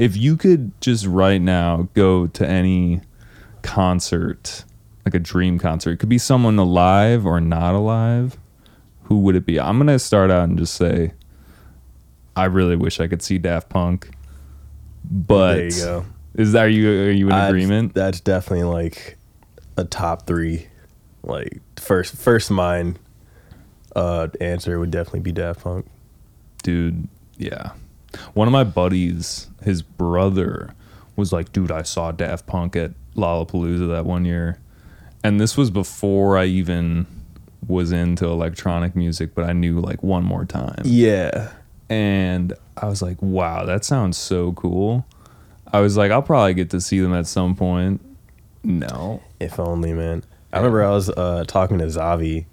If you could just right now go to any concert, like a dream concert, it could be someone alive or not alive, who would it be? I'm gonna start out and just say, I really wish I could see Daft Punk, but there you go. is that are you are you in I'd- agreement? That's definitely like a top three. Like first, first mine uh, answer would definitely be Daft Punk. dude yeah one of my buddies his brother was like dude i saw daft punk at lollapalooza that one year. And this was before i even was into electronic music but i knew like one more time. Yeah, and i was like wow that sounds so cool. I was like i'll probably get to see them at some point. No. If only, man. I remember I was uh, talking to Zavi,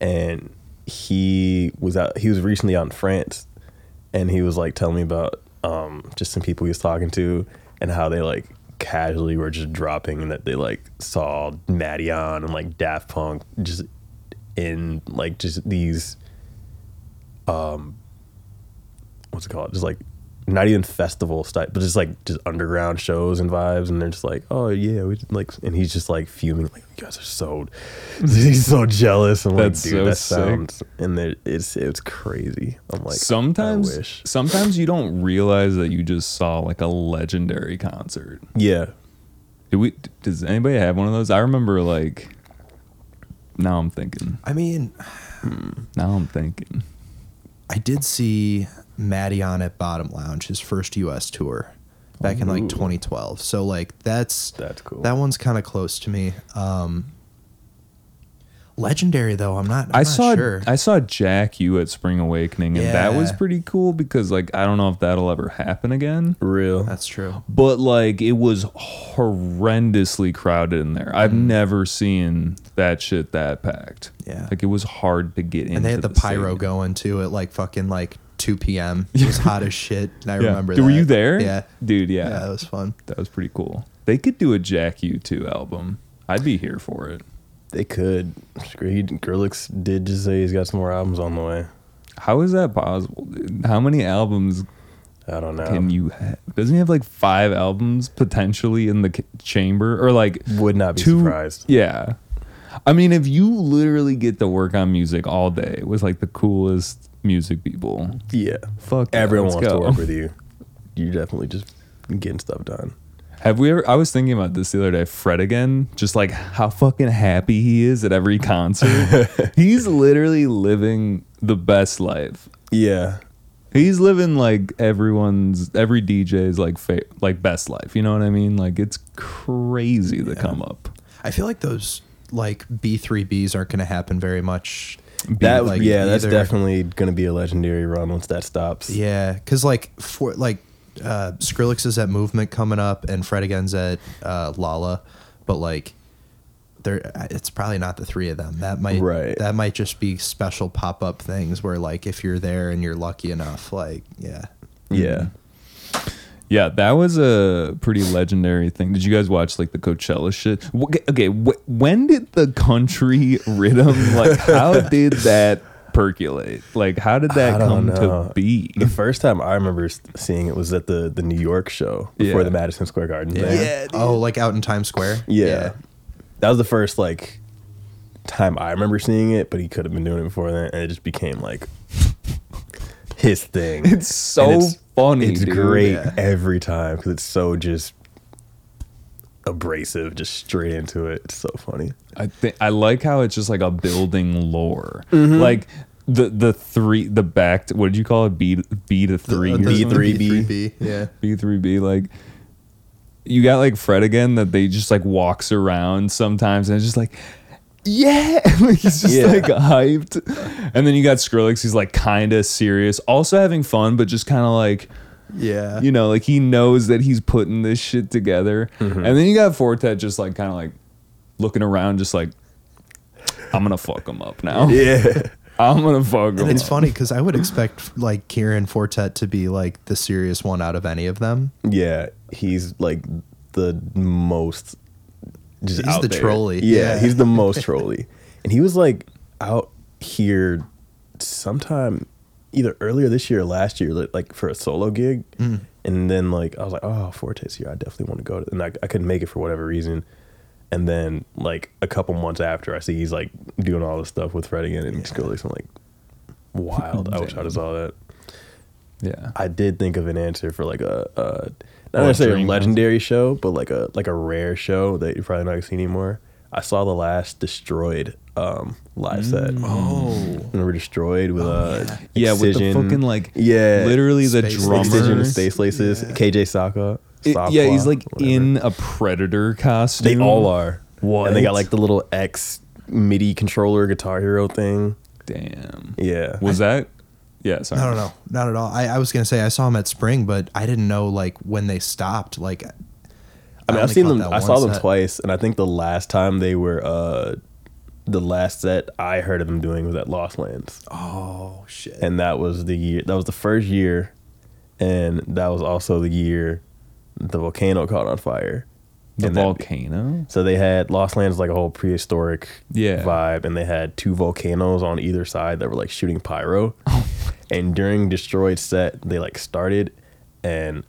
and he was out. He was recently out in France, and he was like telling me about um, just some people he was talking to and how they like casually were just dropping and that they like saw Madeon and like Daft Punk just in like just these um what's it called? Just like not even festival style but just like just underground shows and vibes and they're just like oh yeah we like and he's just like fuming like you guys are so he's so jealous and like That's dude so that sick. sounds and it's it's crazy i'm like sometimes I wish. sometimes you don't realize that you just saw like a legendary concert yeah Do we? Does anybody have one of those? I remember like. Now I'm thinking. I mean, hmm, Now I'm thinking. I did see Madeon at Bottom Lounge, his first U.S. tour, back in like 2012. So like that's That's cool. That one's kind of close to me. Um, legendary though, I'm not. I'm i not saw Sure. I saw Jack Ü at Spring Awakening, and that was pretty cool because like I don't know if that'll ever happen again. real that's true. But like it was horrendously crowded in there. I've never seen that shit that packed. Mm. Yeah. like it was hard to get in. And they had the, pyro going too at like fucking like 2 p.m. It was hot as shit. And I Yeah. remember. Dude, Were that. you there? Yeah. dude. Yeah, Yeah, that was fun. that was pretty cool. They could do a Jack Ü two album. I'd be here for it. they could he, Skrillex did just say he's got some more albums on the way How is that possible? Dude? How many albums i don't know can you have? Doesn't he have like five albums potentially in the c- chamber or like would not be two? surprised Yeah. I mean, if you literally get to work on music all day with like the coolest music people, yeah fuck yeah, everyone let's wants to go. work with you you're definitely just getting stuff done Have we ever? I was thinking about this the other day. Fred again, just like how fucking happy he is at every concert. He's literally living the best life. yeah He's living like everyone's every DJ's like fa- like best life. You know what I mean? Like it's crazy to come up. I feel like those like B3Bs aren't going to happen very much. That like, yeah, that's definitely going to be a legendary run once that stops. Yeah, because like for like uh, Skrillex is at Movement coming up, and Fred again's at uh, Lolla, but like there, it's probably not the three of them. That might Right. That might just be special pop up things where like if you're there and you're lucky enough, like yeah, yeah. Yeah, that was a pretty legendary thing. Did you guys watch like the Coachella shit? Okay, wh- when did the country rhythm like? How did that percolate? Like, how did that come know. to be? The first time I remember seeing it was at the the New York show before Yeah. the Madison Square Garden yeah. thing. Oh, like out in Times Square. Yeah. That was the first like time I remember seeing it, but he could have been doing it before then, and it just became like his thing. It's so And it's- funny. It's dude. great Yeah. every time because it's so just abrasive, just straight into it. It's so funny. I think I like how it's just like a building lore. Mm-hmm. Like the the three the back. What did you call it? B B to three. The- or the something? B3B. B3B, Yeah. B three B like. You got like Fred again that they just like walks around sometimes and it's just like, yeah, like he's just Yeah. like hyped. And then you got Skrillex, he's like kind of serious, also having fun, but just kind of like, Yeah. you know, like he knows that he's putting this shit together. Mm-hmm. And then you got Four Tet just like kind of like looking around, just like, I'm gonna fuck him up now. Yeah. I'm gonna fuck him And it's up. funny because I would expect like Kieran Four Tet to be like the serious one out of any of them. Yeah, he's like the most just He's the there. trolley. Yeah, Yeah. he's the most trolly. And he was like out here sometime either earlier this year or last year, like, for a solo gig, mm. and then like I was like, oh, Four Tet's here. I definitely want to go. To, and I, I couldn't make it for whatever reason. And then like a couple months after, I see he's like doing all this stuff with Fred again and Skrillex. I'm like, wild. I wish I'd have saw that. Yeah. I did think of an answer for like a, a Oh, not necessarily a dream legendary show, but like a like a rare show that you're probably not gonna see anymore. I saw the last Destroid um, live set. Oh. Remember Destroid with uh Mm. Yeah, with the Excision. fucking like yeah literally the Space drummer. Excision and Space Laces, Yeah. KJ Saka. It- Sawka, yeah, he's like whatever. in a predator costume. They all are. What? And they got like the little X MIDI controller Guitar Hero thing. Damn. Yeah. Was that? Yeah. Sorry. No, no, no, not at all. I, I was gonna say I saw them at Spring, but I didn't know like when they stopped. Like, I mean, I've seen them. I one saw them twice, and I think the last time they were, uh the last set I heard of them doing was at Lost Lands, Oh shit! and that was the year. That was the first year, and that was also the year the volcano caught on fire. The And that- volcano. So they had Lost Lands like a whole prehistoric Yeah. vibe, and they had two volcanoes on either side that were like shooting pyro. Oh. And during Destroid set, they like started, and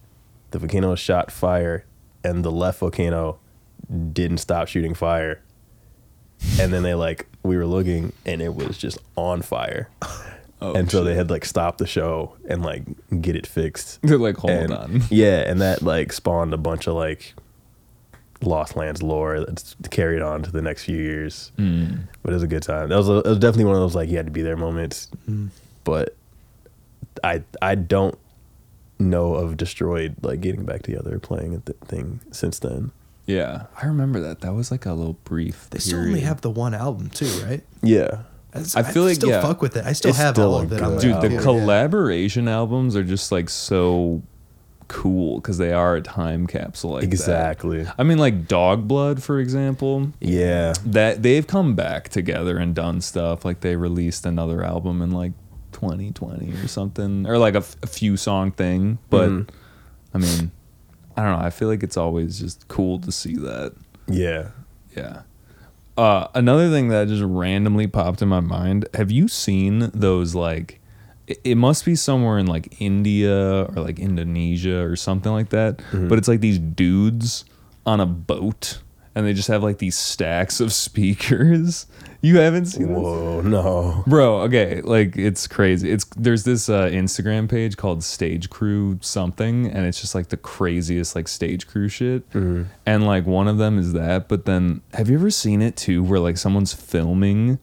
the volcano shot fire, and the left volcano didn't stop shooting fire. And then they like we were looking, and it was just on fire. Oh, and so they had like stopped the show and like get it fixed. They're like, hold And- on. Yeah, and that like spawned a bunch of like Lost Lands lore that's carried on to the next few years. Mm. But it was a good time. That was, a, it was definitely one of those like you had to be there moments. But I I don't know of Destroid like getting back together playing a th- thing since then. Yeah, I remember that. That was like a little brief. they still only have the one album too, right? Yeah. I feel like, still yeah. fuck with it. I still It's have still all a of it. good on my Dude, the album. computer, yeah. collaboration albums are just like so cool because they are a time capsule. Like that. exactly. I mean, like Dog Blood, for example. Yeah. That they've come back together and done stuff. Like they released another album in like 2020 or something, or like a, f- a few song thing. But Mhm. I mean, I don't know. I feel like it's always just cool to see that. Yeah. Yeah. Uh, another thing that just randomly popped in my mind. Have you seen those like? It, it must be somewhere in like India or like Indonesia or something like that. But it's like these dudes on a boat, and they just have like these stacks of speakers. You haven't seen this? Whoa, no. Bro, okay, like it's crazy. It's there's this uh, Instagram page called Stage Crew something, and it's just like the craziest like stage crew shit. And like one of them is that. But then, have you ever seen it too, where like someone's filming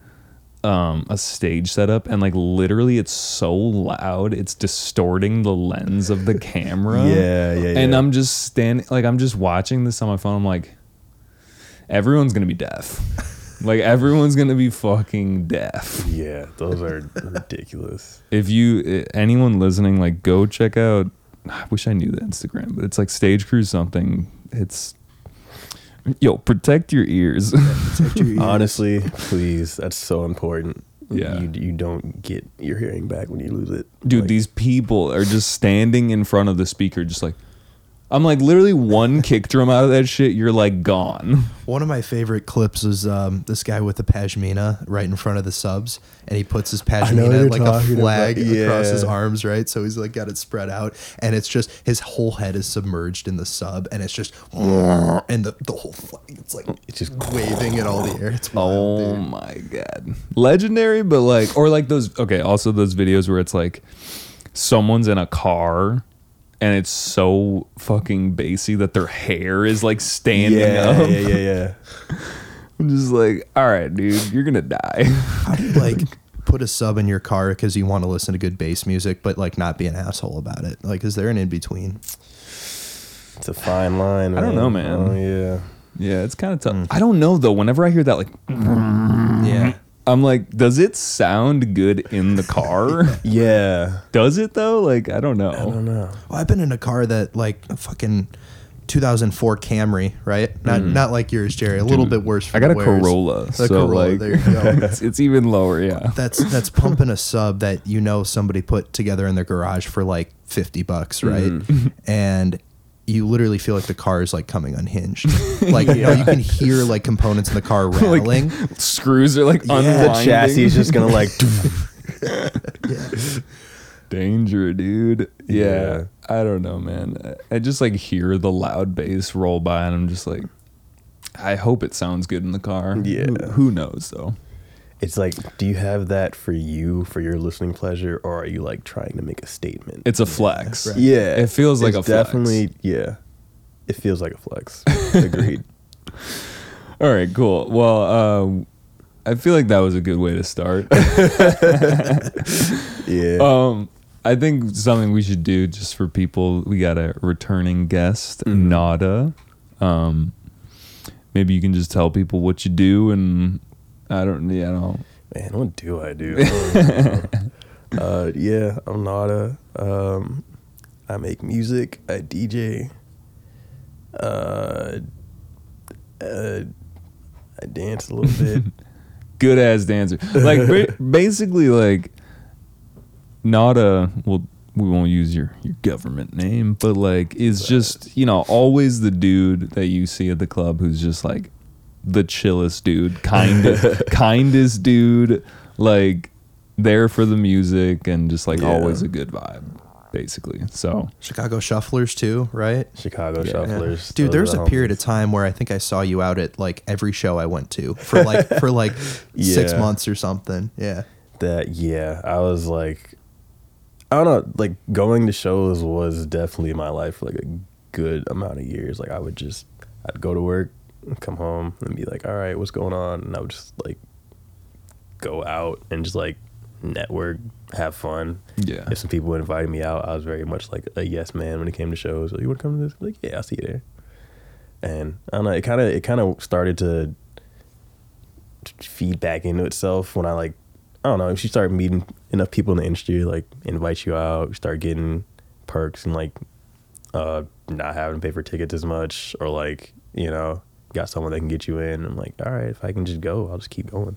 um, a stage setup, and like literally it's so loud, it's distorting the lens of the camera. Yeah, yeah, yeah. And. I'm just standing, like I'm just watching this on my phone. I'm like, everyone's gonna be deaf. like everyone's gonna be fucking deaf. Yeah, those are ridiculous. If you anyone listening, like go check out. I wish I knew the Instagram, but it's like Stage Crew something. It's yo protect your ears. Protect your ears. Honestly, please, that's so important. Yeah. You you don't get your hearing back when you lose it. Dude, Like, these people are just standing in front of the speaker, just like I'm like literally one kick drum out of that shit, you're like gone. One of my favorite clips is um, this guy with the pashmina right in front of the subs, and he puts his know pashmina like a flag about. across his arms, right? So he's like got it spread out, and it's just his whole head is submerged in the sub, and it's just and the, the whole flag, it's like It's just waving in all the air. It's wild, Oh dude. my god. Legendary, but like or like those okay, also those videos where it's like someone's in a car and it's so fucking bassy that their hair is like standing yeah, up. yeah, yeah, yeah. I'm just like, all right, dude, you're gonna die. How do you like put a sub in your car because you want to listen to good bass music, but like not be an asshole about it? Like, is there an in between? It's a fine line. I don't know, man. Oh yeah. yeah, it's kind of tough. Mm. I don't know though. Whenever I hear that, like, Yeah. I'm like, does it sound good in the car? Yeah. does it though? Like, I don't know. I don't know. Well, I've been in a car that like a fucking 2004 Camry, right? Not not like yours, Jerry. A little bit worse. For I got the a wears. Corolla, A so Corolla, like, there you go. it's, it's even lower. Yeah. that's that's pumping a sub that you know somebody put together in their garage for like 50 bucks, right? Mm-hmm. And you literally feel like the car is like coming unhinged. like you know, you can hear like components in the car rattling. Screws are like Yeah. unwinding. The chassis is just gonna like. Danger, dude. Yeah. Yeah. I don't know, man. I I just like hear the loud bass roll by and I'm just like I hope it sounds good in the car. Yeah. Who, who knows though? It's like, do you have that for you for your listening pleasure, or are you like trying to make a statement? It's a flex. right. yeah, It feels like it's a flex. definitely yeah. It feels like a flex. Agreed. All right, cool. Well, uh I feel like that was a good way to start. Yeah. Um, I think something we should do just for people. We got a returning guest, Mhm. Naughta. Um, maybe you can just tell people what you do, and I don't, yeah, I don't. Man, what do I do? I uh, yeah, I'm Naughta. Um, I make music. I DJ. Uh, uh, I dance a little bit. Good ass dancer. Like basically, like Naughta. Well, we won't use your your government name, but like is just you know always the dude that you see at the club who's just like the chillest dude, kind kindest dude, like there for the music and just like Yeah. always a good vibe, basically. So Chicago Shufflers too, right? Chicago Yeah. Shufflers. Dude, those there's a the period of time where I think I saw you out at like every show I went to for like for like six months or something. Yeah. that yeah i was like i don't know like going to shows was definitely my life for like a good amount of years like i would just i'd go to work come home and be like all right what's going on? And i would just like go out and just like network have fun. Yeah, if some people invited me out i was very much like a yes man when it came to shows. Like, you want to come to this? Like yeah i'll see you there. And i don't know it kind of it kind of started to feed back into itself when i like i don't know if you start meeting enough people in the industry like invite you out you start getting perks and like uh not having to pay for tickets as much or like you know got someone that can get you in i'm like all right if i can just go i'll just keep going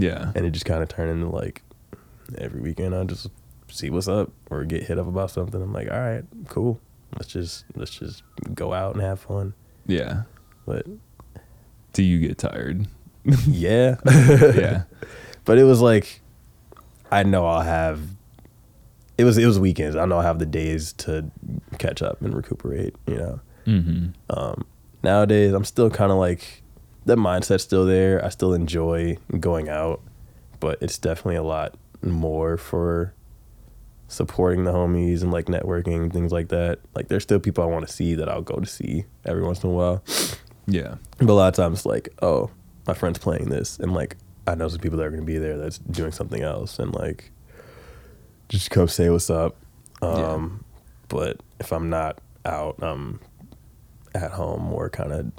yeah, and it just kind of turned into like every weekend I just see what's up or get hit up about something. I'm like, all right, cool. Let's just let's just go out and have fun. yeah. But Do you get tired? yeah, yeah, but it was like I know I'll have. It was it was weekends. I know I'll have the days to catch up and recuperate. You know. mm-hmm. Um, nowadays, I'm still kind of like the mindset's still there. I still enjoy going out, but it's definitely a lot more for supporting the homies and like networking things like that. Like there's still people I want to see that I'll go to see every once in a while. yeah, But a lot of times, like, oh, my friend's playing this, and like I know some people that are going to be there that's doing something else, and like just come say what's up. Yeah. Um, But if I'm not out, I'm at home more kind of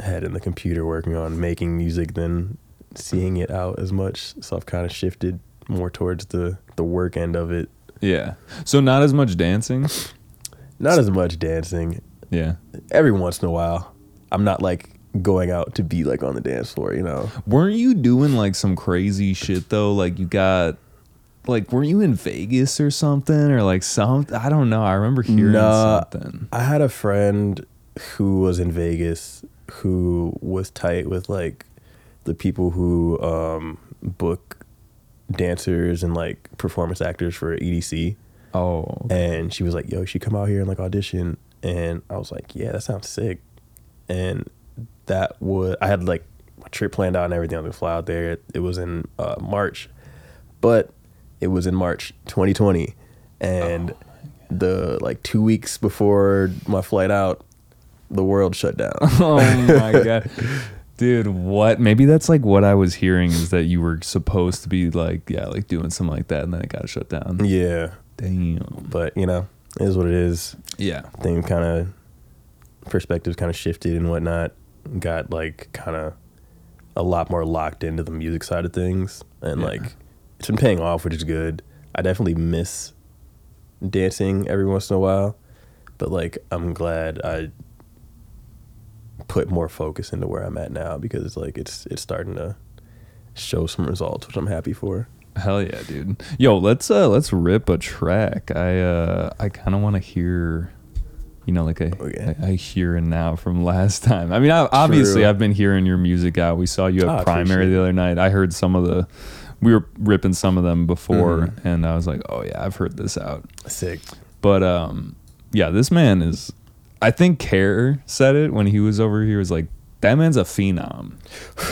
head in the computer working on making music than seeing it out as much. So I've kind of shifted more towards the the work end of it. yeah. So not as much dancing. Not as much dancing. Yeah. Every once in a while, I'm not like going out to be like on the dance floor, you know. Weren't you doing like some crazy shit though? Like you got like weren't you in Vegas or something or like some I don't know. I remember hearing Nah. something. I had a friend who was in Vegas who was tight with like the people who um, book dancers and like performance actors for EDC. Oh. And she was like, "Yo, she come out here and like audition." And I was like, "Yeah, that sounds sick." And that would I had like my trip planned out and everything. I was gonna fly out there. It, it was in uh, March, but it was in March 2020, and the like two weeks before my flight out, the world shut down. oh my god. Dude, what? Maybe that's like what I was hearing is that you were supposed to be like, yeah, like doing something like that and then it got shut down. yeah, Damn. but you know, it is what it is. Yeah. thing kind of perspectives kind of shifted and whatnot got like kind of a lot more locked into the music side of things and Yeah. like it's been paying off which is good i definitely miss dancing every once in a while but like i'm glad i put more focus into where i'm at now because it's like it's it's starting to show some results which i'm happy for Hell yeah, dude. Yo, let's uh let's rip a track. I uh I kind of want to hear you know like a, Okay. a, a here and now from last time. I mean, I, obviously True. I've been hearing your music out. We saw you at Primary appreciate the other night. I heard some of the we were ripping some of them before, Mhm. and I was like, oh yeah, I've heard this out. Sick. But um, yeah, this man is. I think Care said it when he was over here. He was like, "That man's a phenom."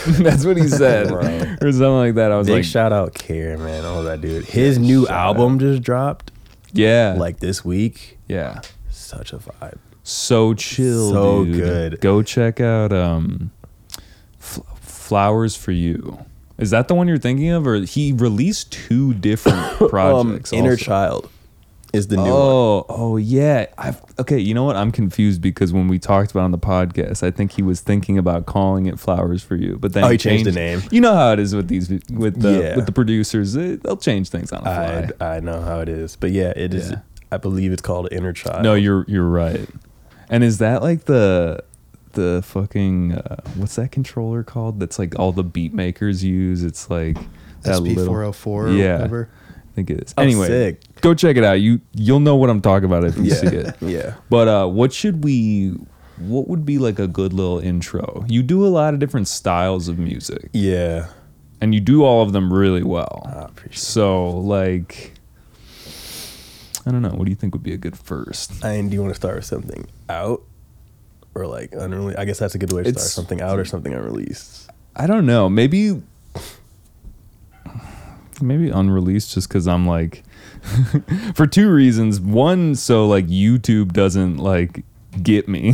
That's what he said, or something like that. I was Big like, shout out Care, man. Oh that dude. His new album just dropped "Yeah, like this week. yeah, Such a vibe. so chill, So dude. good. Go check out um, F- Flowers for You." Is that the one you're thinking of, or he released two different Um, projects? Inner also? Child is the new one. oh, oh yeah. I've, okay, you know what? I'm confused because when we talked about it on the podcast, I think he was thinking about calling it "Flowers for You," but then Oh, he changed the name. You know how it is with these with the Yeah. with the producers; they, they'll change things on the I fly. I know how it is, but yeah, it is. Yeah. I believe it's called Inner Child. no, you're you're right. And is that like the the fucking uh, what's that controller called? That's like all the beat makers use. It's like that SP little- four hundred four. Yeah. Whatever. Think it is. Oh, anyway, sick. go check it out. You you'll know what I'm talking about if you yeah, see it. yeah. But uh, what should we? What would be like a good little intro? You do a lot of different styles of music, Yeah. and you do all of them really well. I appreciate. So like, I don't know. What do you think would be a good first? I mean, do you want to start with something out or like unreleased? I guess that's a good way to start. It's- Something out or something unreleased. I don't know. Maybe, maybe unreleased, just because I'm like, for two reasons. One, so like YouTube doesn't like get me.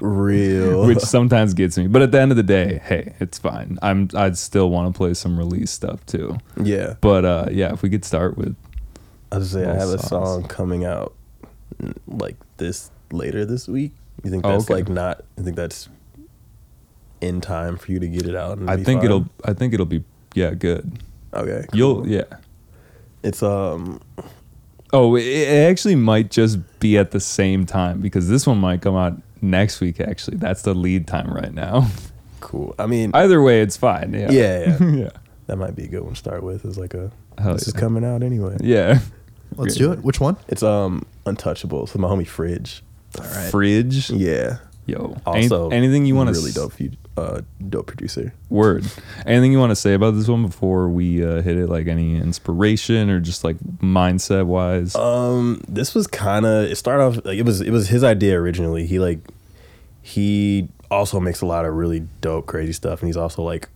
Real. which sometimes gets me. But at the end of the day, hey, it's fine. I'm I'd still want to play some release stuff too. yeah. But uh, yeah, if we could start with I was say I have Little a song coming out mm, like this later this week. You think Oh, that's okay. like not? You think that's in time for you to get it out? And I think fine? it'll I think it'll be yeah good. Okay. You'll yeah. It's um. Oh, it, it actually might just be at the same time because this one might come out next week. Actually, that's the lead time right now. Cool. I mean, Either way, it's fine. Yeah. yeah, yeah. yeah. that might be a good one to start with. Is like a Hell this is coming out anyway. Yeah. Let's Great. do it. Which one? It's um Untouchables with my homie Fridge. All right. Fridge. Yeah. Yo. Any- Also, anything you want to really dope, fu- uh, dope producer. Word. Anything you want to say about this one before we uh, hit it? Like any inspiration or just like mindset wise? Um, this was kind of it started off like it was it was his idea originally. He like he also makes a lot of really dope, crazy stuff, and he's also like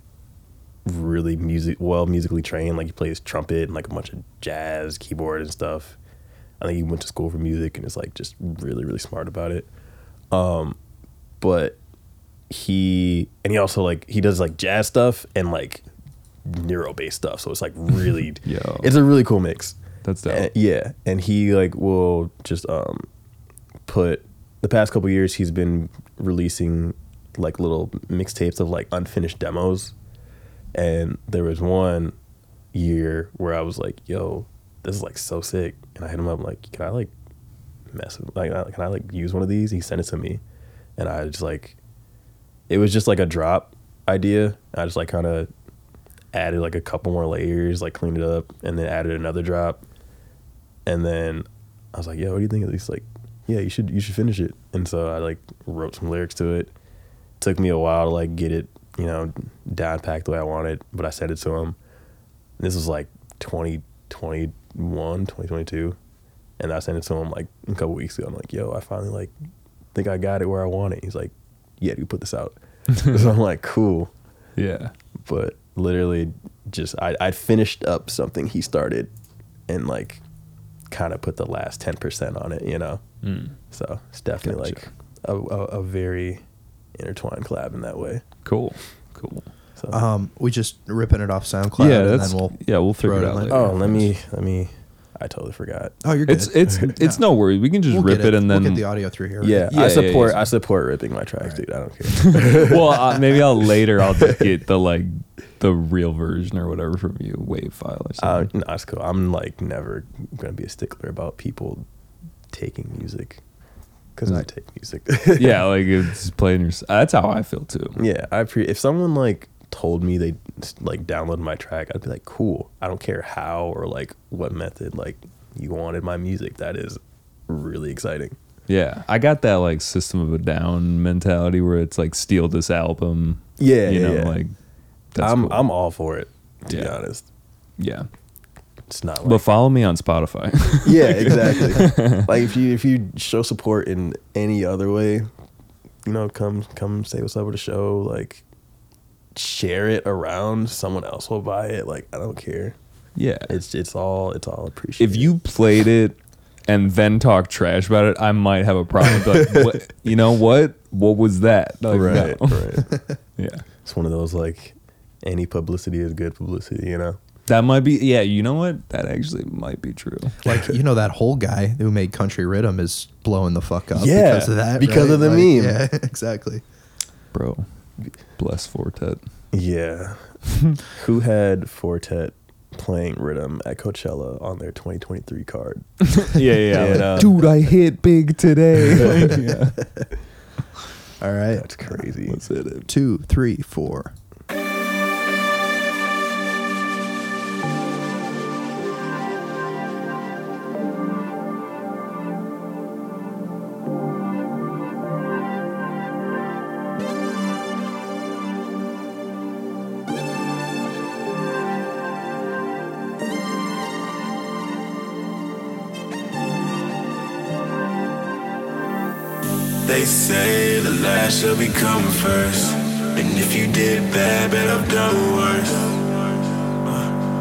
really music well musically trained. Like he plays trumpet and like a bunch of jazz, keyboard and stuff. I think he went to school for music and is like just really really smart about it. Um, but he and he also like he does like jazz stuff and like neuro based stuff. So it's like really Yo. it's a really cool mix. That's dope. Uh, yeah, and he like will just um put the past couple years he's been releasing like little mixtapes of like unfinished demos, and there was one year where I was like, "Yo, this is like so sick," and I hit him up like, "Can I like mess with like can I like use one of these?" He sent it to me, and I just like it was just like a drop idea. I just like kind of added like a couple more layers, like cleaned it up, and then added another drop. And then I was like, "Yo, what do you think of these?" Like, yeah, you should you should finish it. And so I like wrote some lyrics to it. Took me a while to like get it, you know, down packed the way I wanted, but I sent it to him. This was like 2021, 2022. And I sent it to him like a couple weeks ago. I'm like, yo, I finally like think I got it where I want it. He's like, yeah, you put this out. so I'm like, cool yeah. but literally just I I finished up something he started and like kind of put the last 10% on it, you know. Mm. So, it's definitely Gotcha. like a, a, a very intertwined collab in that way. Cool. Cool. So Um, we just ripping it off SoundCloud. yeah, and that's then we'll. yeah. We'll throw figure it it out in later. later. Oh, let me let me I totally forgot. Oh, you're good. It's it's it's no worry. We can just We'll rip get it, and then we'll get the audio through here. Yeah, Yeah, I yeah, support yeah. I support ripping my tracks, dude. I don't care. well, uh, maybe I'll later. I'll just get the like the real version or whatever from you, wave file or uh, something. no, it's cool. I'm like never going to be a stickler about people taking music cuz I take music. yeah, like it's playing your. That's how I feel too. Yeah, I pre- if someone like told me they like downloaded my track, I'd be like, cool. I don't care how or like what method like you wanted my music. That is really exciting. Yeah, I got that like System of a Down mentality where it's like steal this album. Yeah, you yeah, know, yeah. like that's I'm cool. I'm all for it. To be honest, Yeah. It's not like But follow me on Spotify. Yeah, exactly. like if you if you show support in any other way, you know, come come say what's up with the show, like share it around, someone else will buy it. Like I don't care. yeah. It's it's all it's all appreciated. if you played it and then talk trash about it, I might have a problem. But what, you know what? What was that? Like, right, no. right. Yeah. It's one of those like any publicity is good publicity, you know. That might be. Yeah. You know what? That actually might be true. Like you know that whole guy who made Country Rhythm is blowing the fuck up Yeah, because of that. because right? of the Like, meme. Yeah, exactly. Bro. Bless Four Tet. Yeah. Who had Four Tet playing rhythm at Coachella on their 2023 card? Yeah, yeah, Dude, I hit big today. Yeah. All right, That's crazy. Let's hit it. two, three, four. Say the last shall become first. And if you did bad, bet I've done worse.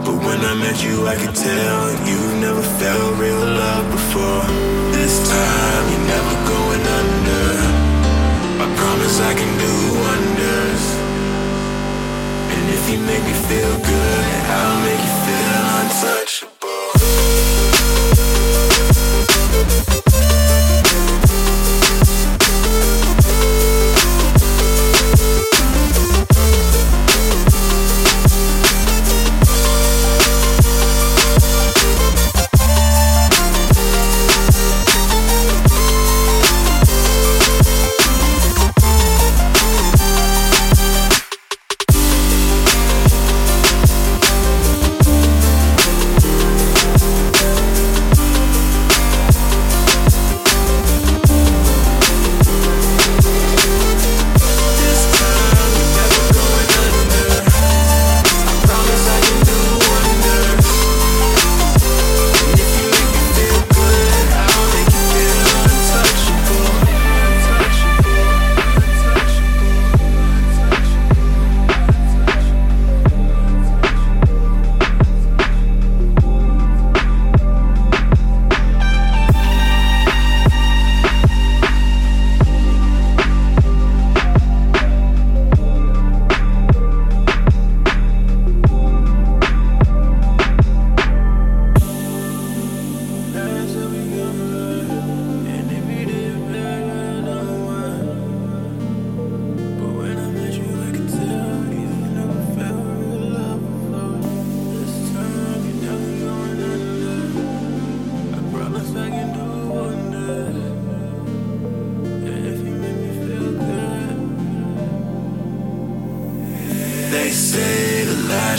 But when I met you, I could tell you've never felt real love before. This time, you're never going under. I promise I can do wonders. And if you make me feel good, I'll make you feel untouchable.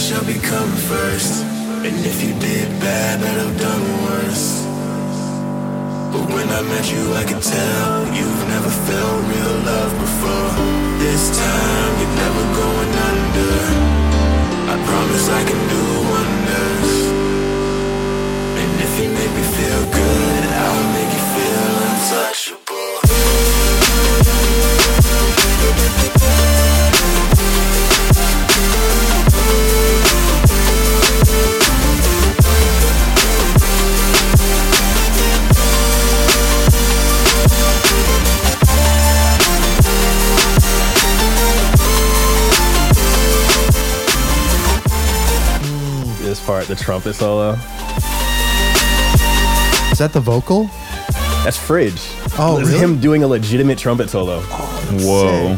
Shall become first. And if you did bad, bet I've done worse. But when I met you, I could tell you've never felt real love before. This time, you're never going under. I promise I can do wonders. And if you make me feel good, I'll make you feel untouchable. Part, the trumpet solo. Is that the vocal? That's Fridge. Oh, is really? him doing a legitimate trumpet solo. Oh, Whoa.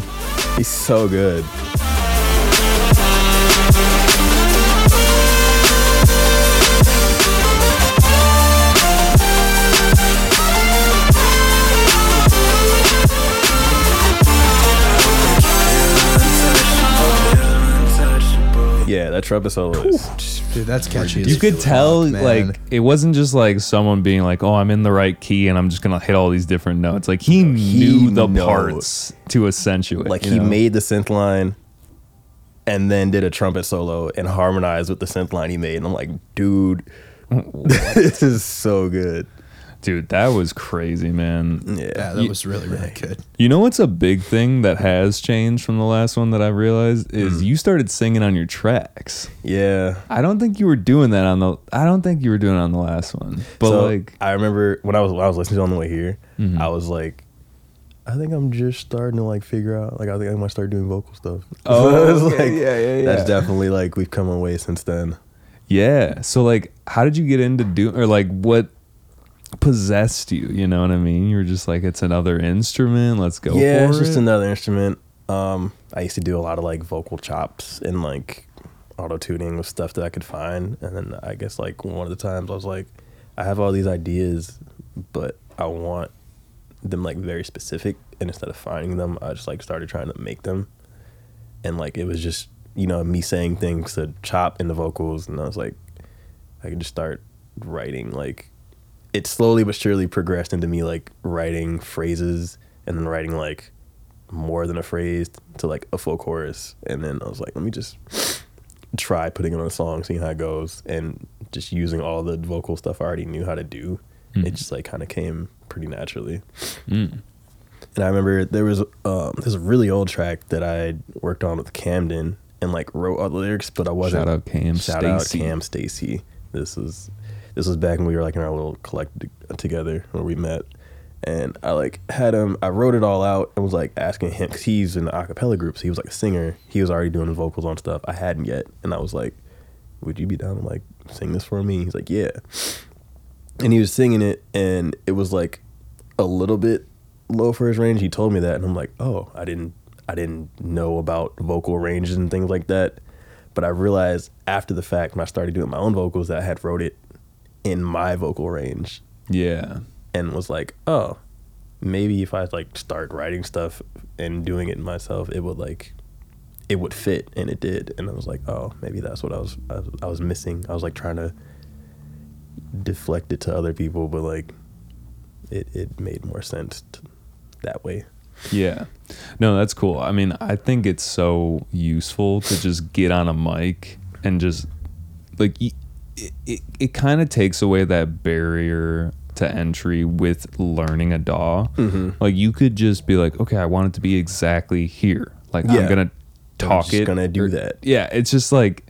He's so good. Yeah, that trumpet solo is. Dude, that's catchy. You could fuck, tell, man. like, it wasn't just like someone being like, "Oh, I'm in the right key and I'm just gonna hit all these different notes." Like he, he knew the knows. parts to accentuate. Like you he know? made the synth line, and then did a trumpet solo and harmonized with the synth line he made. And I'm like, dude, this is so good. Dude, that was crazy, man. Yeah. Yeah, that was really really good. You know what's a big thing that has changed from the last one that I realized is Mm. you started singing on your tracks. Yeah. I don't think you were doing that on the. I don't think you were doing it on the last one. But so like, I remember when I was when I was listening to on the way here, Mhm. I was like, I think I'm just starting to like figure out like I think I might start doing vocal stuff. Oh, So it's okay. Yeah, yeah, That's definitely like we've come a way since then. yeah. So like, how did you get into do or like what possessed you? You know what I mean? You were just like, it's another instrument. Let's go yeah, it's just it. another instrument. Um, I used to do a lot of like vocal chops and like auto tuning with stuff that I could find, and then I guess like one of the times I was like, I have all these ideas, but I want them like very specific, and instead of finding them, I just like started trying to make them, and like it was just you know me saying things to chop in the vocals, and I was like, I could just start writing like it slowly but surely progressed into me like writing phrases and then writing like more than a phrase to like a full chorus. And then I was like let me just try putting it on a song seeing how it goes and just using all the vocal stuff I already knew how to do. It just like kind of came pretty naturally. Mm. and I remember there was um there's a really old track that I worked on with Camden and like wrote all the lyrics but I wasn't Shout out Cam shout out Stacy. Cam Stacy. This was this was back when we were like in our little collective together where we met. And I like had him I wrote it all out and was like asking him cuz he's in the acapella group so he was like a singer. He was already doing the vocals on stuff. I hadn't yet. And I was like would you be down to like sing this for me he's like yeah. And he was singing it and it was like a little bit low for his range. He told me that and i'm like oh i didn't i didn't know about vocal ranges and things like that. But i realized after the fact when i started doing my own vocals that i had wrote it in my vocal range Yeah. and was like oh maybe if i like start writing stuff and doing it myself it would like it would fit and it did and i was like oh maybe that's what i was i was, I was missing i was like trying to deflect it to other people but like it, it made more sense to, that way Yeah. No, that's cool. I mean, I think it's so useful to just get on a mic and just like it it, it kind of takes away that barrier to entry with learning a DAW. Mm-hmm. Like you could just be like, "Okay, I want it to be exactly here." Like I'm going to talk just it. gonna do or- that. Yeah, it's just like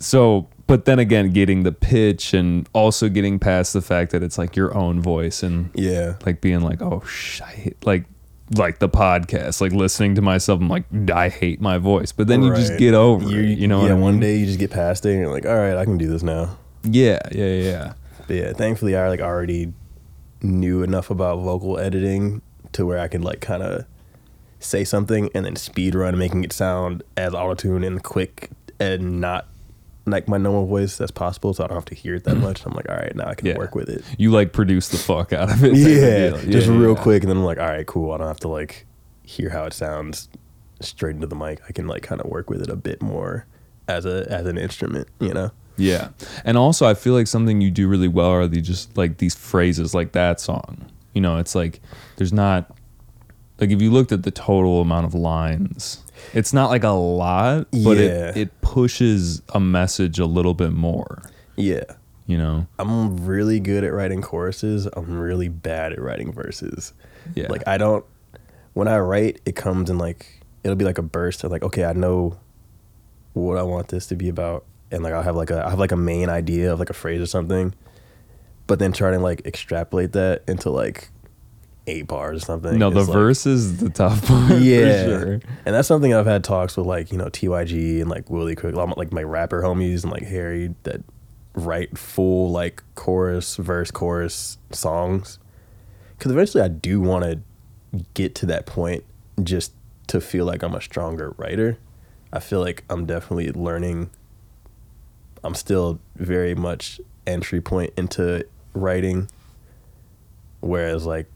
so but then again getting the pitch and also getting past the fact that it's like your own voice and yeah like being like, oh, sh- I hate, like, like the podcast, like listening to myself. I'm like, I hate my voice, but then you just Right. get over you, it. You know yeah, what I mean? one day you just get past it and you're like all right i can do this now Yeah, yeah, yeah. But yeah, thankfully I like already knew enough about vocal editing to where I could like kind of say something and then speed run making it sound as auto tune and quick and not like my normal voice as possible, so I don't have to hear it that mm. much. I'm like, all right, now I can Yeah. work with it. You like produce the fuck out of it. of Yeah, just Yeah, real yeah. quick, and then I'm like, all right, cool. I don't have to like hear how it sounds straight into the mic. I can like kind of work with it a bit more as a as an instrument, you know. Yeah, and also I feel like something you do really well are the just like these phrases like that song. You know, it's like there's not like if you looked at the total amount of lines, it's not like a lot, but Yeah. it it pushes a message a little bit more. Yeah. You know, I'm really good at writing choruses. I'm really bad at writing verses. yeah, Like I don't when I write, it comes in like it'll be like a burst of like, okay, I know what I want this to be about. And like I'll have like a I have like a main idea of like a phrase or something. But then trying to like extrapolate that into like eight bars or something. no, the like- verse is the tough part. yeah, sure. and that's something I've had talks with like you know Tyg and like Willie Cook, like my rapper homies and like Harry that write full like chorus, verse, chorus songs. Because eventually I do want to get to that point just to feel like I'm a stronger writer. I feel like I'm definitely learning. I'm still very much entry point into writing, whereas like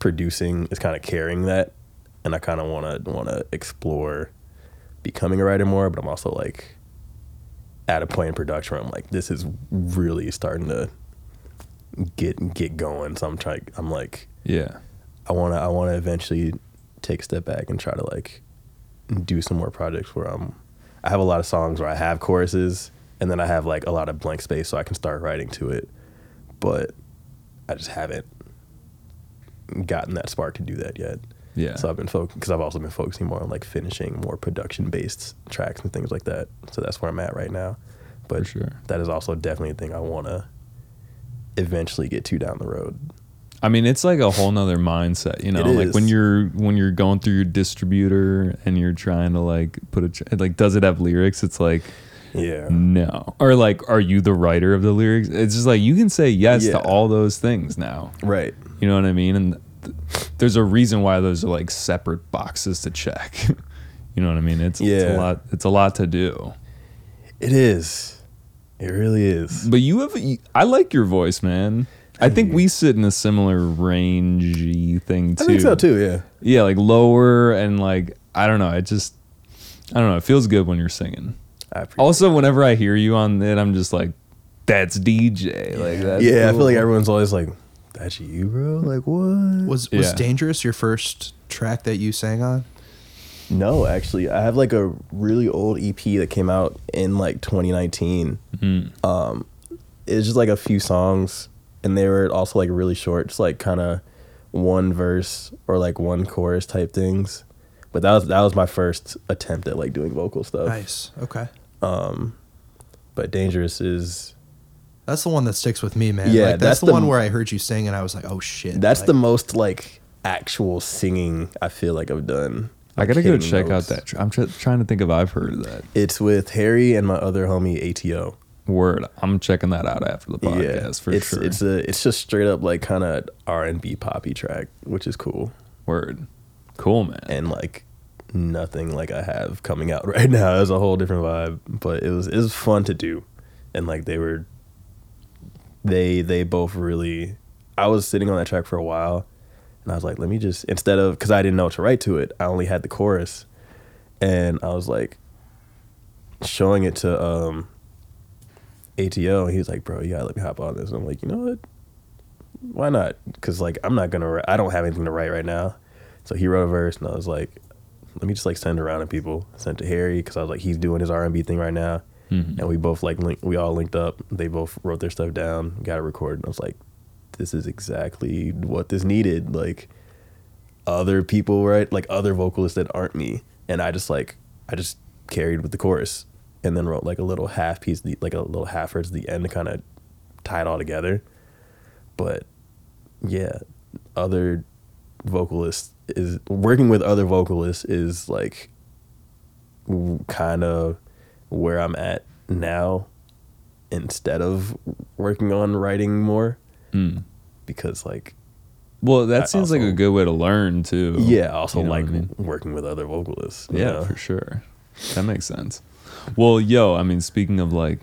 producing is kind of carrying that, and I kind of want to want to explore becoming a writer more. But I'm also like at a point in production where I'm like, this is really starting to get get going. So I'm trying. I'm like, Yeah. I want to I want to eventually take a step back and try to like do some more projects where I'm. I have a lot of songs where I have choruses, and then I have like a lot of blank space, so I can start writing to it. But I just haven't gotten that spark to do that yet. Yeah. So I've been focused because I've also been focusing more on like finishing more production based tracks and things like that. So that's where I'm at right now. But For sure. that is also definitely a thing I want to eventually get to down the road. I mean, it's like a whole nother mindset, you know. Like when you're when you're going through your distributor and you're trying to like put a like, does it have lyrics? It's like Yeah. no, or like, are you the writer of the lyrics? It's just like you can say yes Yeah. to all those things now. Right. You know what I mean? And th- there's a reason why those are like separate boxes to check. you know what I mean? It's, it's Yeah. a lot. It's a lot to do. It is. It really is. But you have, I like your voice, man. I think we sit in a similar rangy thing too. I think so too. Yeah. Yeah, like lower and like I don't know. I just I don't know. It feels good when you're singing. I appreciate Also, whenever I hear you on it, I'm just like, that's DJ. Like that. yeah, I feel like everyone's always like, "That's you, bro." Like what? Was was Yeah. Dangerous your first track that you sang on? No, actually, I have like a really old EP that came out in like 2019. Mm-hmm. Um, it's just like a few songs, and they were also like really short, just like kind of one verse or like one chorus type things. But that was that was my first attempt at like doing vocal stuff. Nice. Okay. Um But dangerous is That's the one that sticks with me, man. Yeah, like, that's, that's the, the one where I heard you sing and I was like, oh shit. that's like, the most like actual singing I feel like I've done. I gotta go check notes. out that. tr- I'm tr- trying to think if I've heard of that It's with Harry and my other homie ATO. word. I'm checking that out after the podcast for it's, sure. It's a it's just straight up like kind of R and B poppy track, which is cool, word. Cool, man. and like nothing like I have coming out right now. It's a whole different vibe, but it was it was fun to do, and like they were, they they both really. I was sitting on that track for a while, and I was like, let me just instead of because I didn't know what to write to it, I only had the chorus, and I was like showing it to um ATO, and he was like, bro, you gotta let me hop on this. And I'm like, you know what? Why not? Because like I'm not gonna. I don't have anything to write right now. So he wrote a verse, and I was like, let me just like send it around to people. Sent to Harry because I was like, he's doing his R and B thing right now, Mhm. and we both like link, we all linked up. They both wrote their stuff down, got it recorded. And I was like, this is exactly what this needed. Like other people, right? Like other vocalists that aren't me, and I just like I just carried with the chorus, and then wrote like a little half piece, like a little half verse at the end to kind of tie it all together. But yeah, other vocalists is working with other vocalists is like kind of where I'm at now instead of working on writing more Mm. because like Well, that I seems like a good way to learn too. yeah also You know like I mean? working with other vocalists Yeah, know? for sure. That makes sense. Well, yo, I mean, speaking of like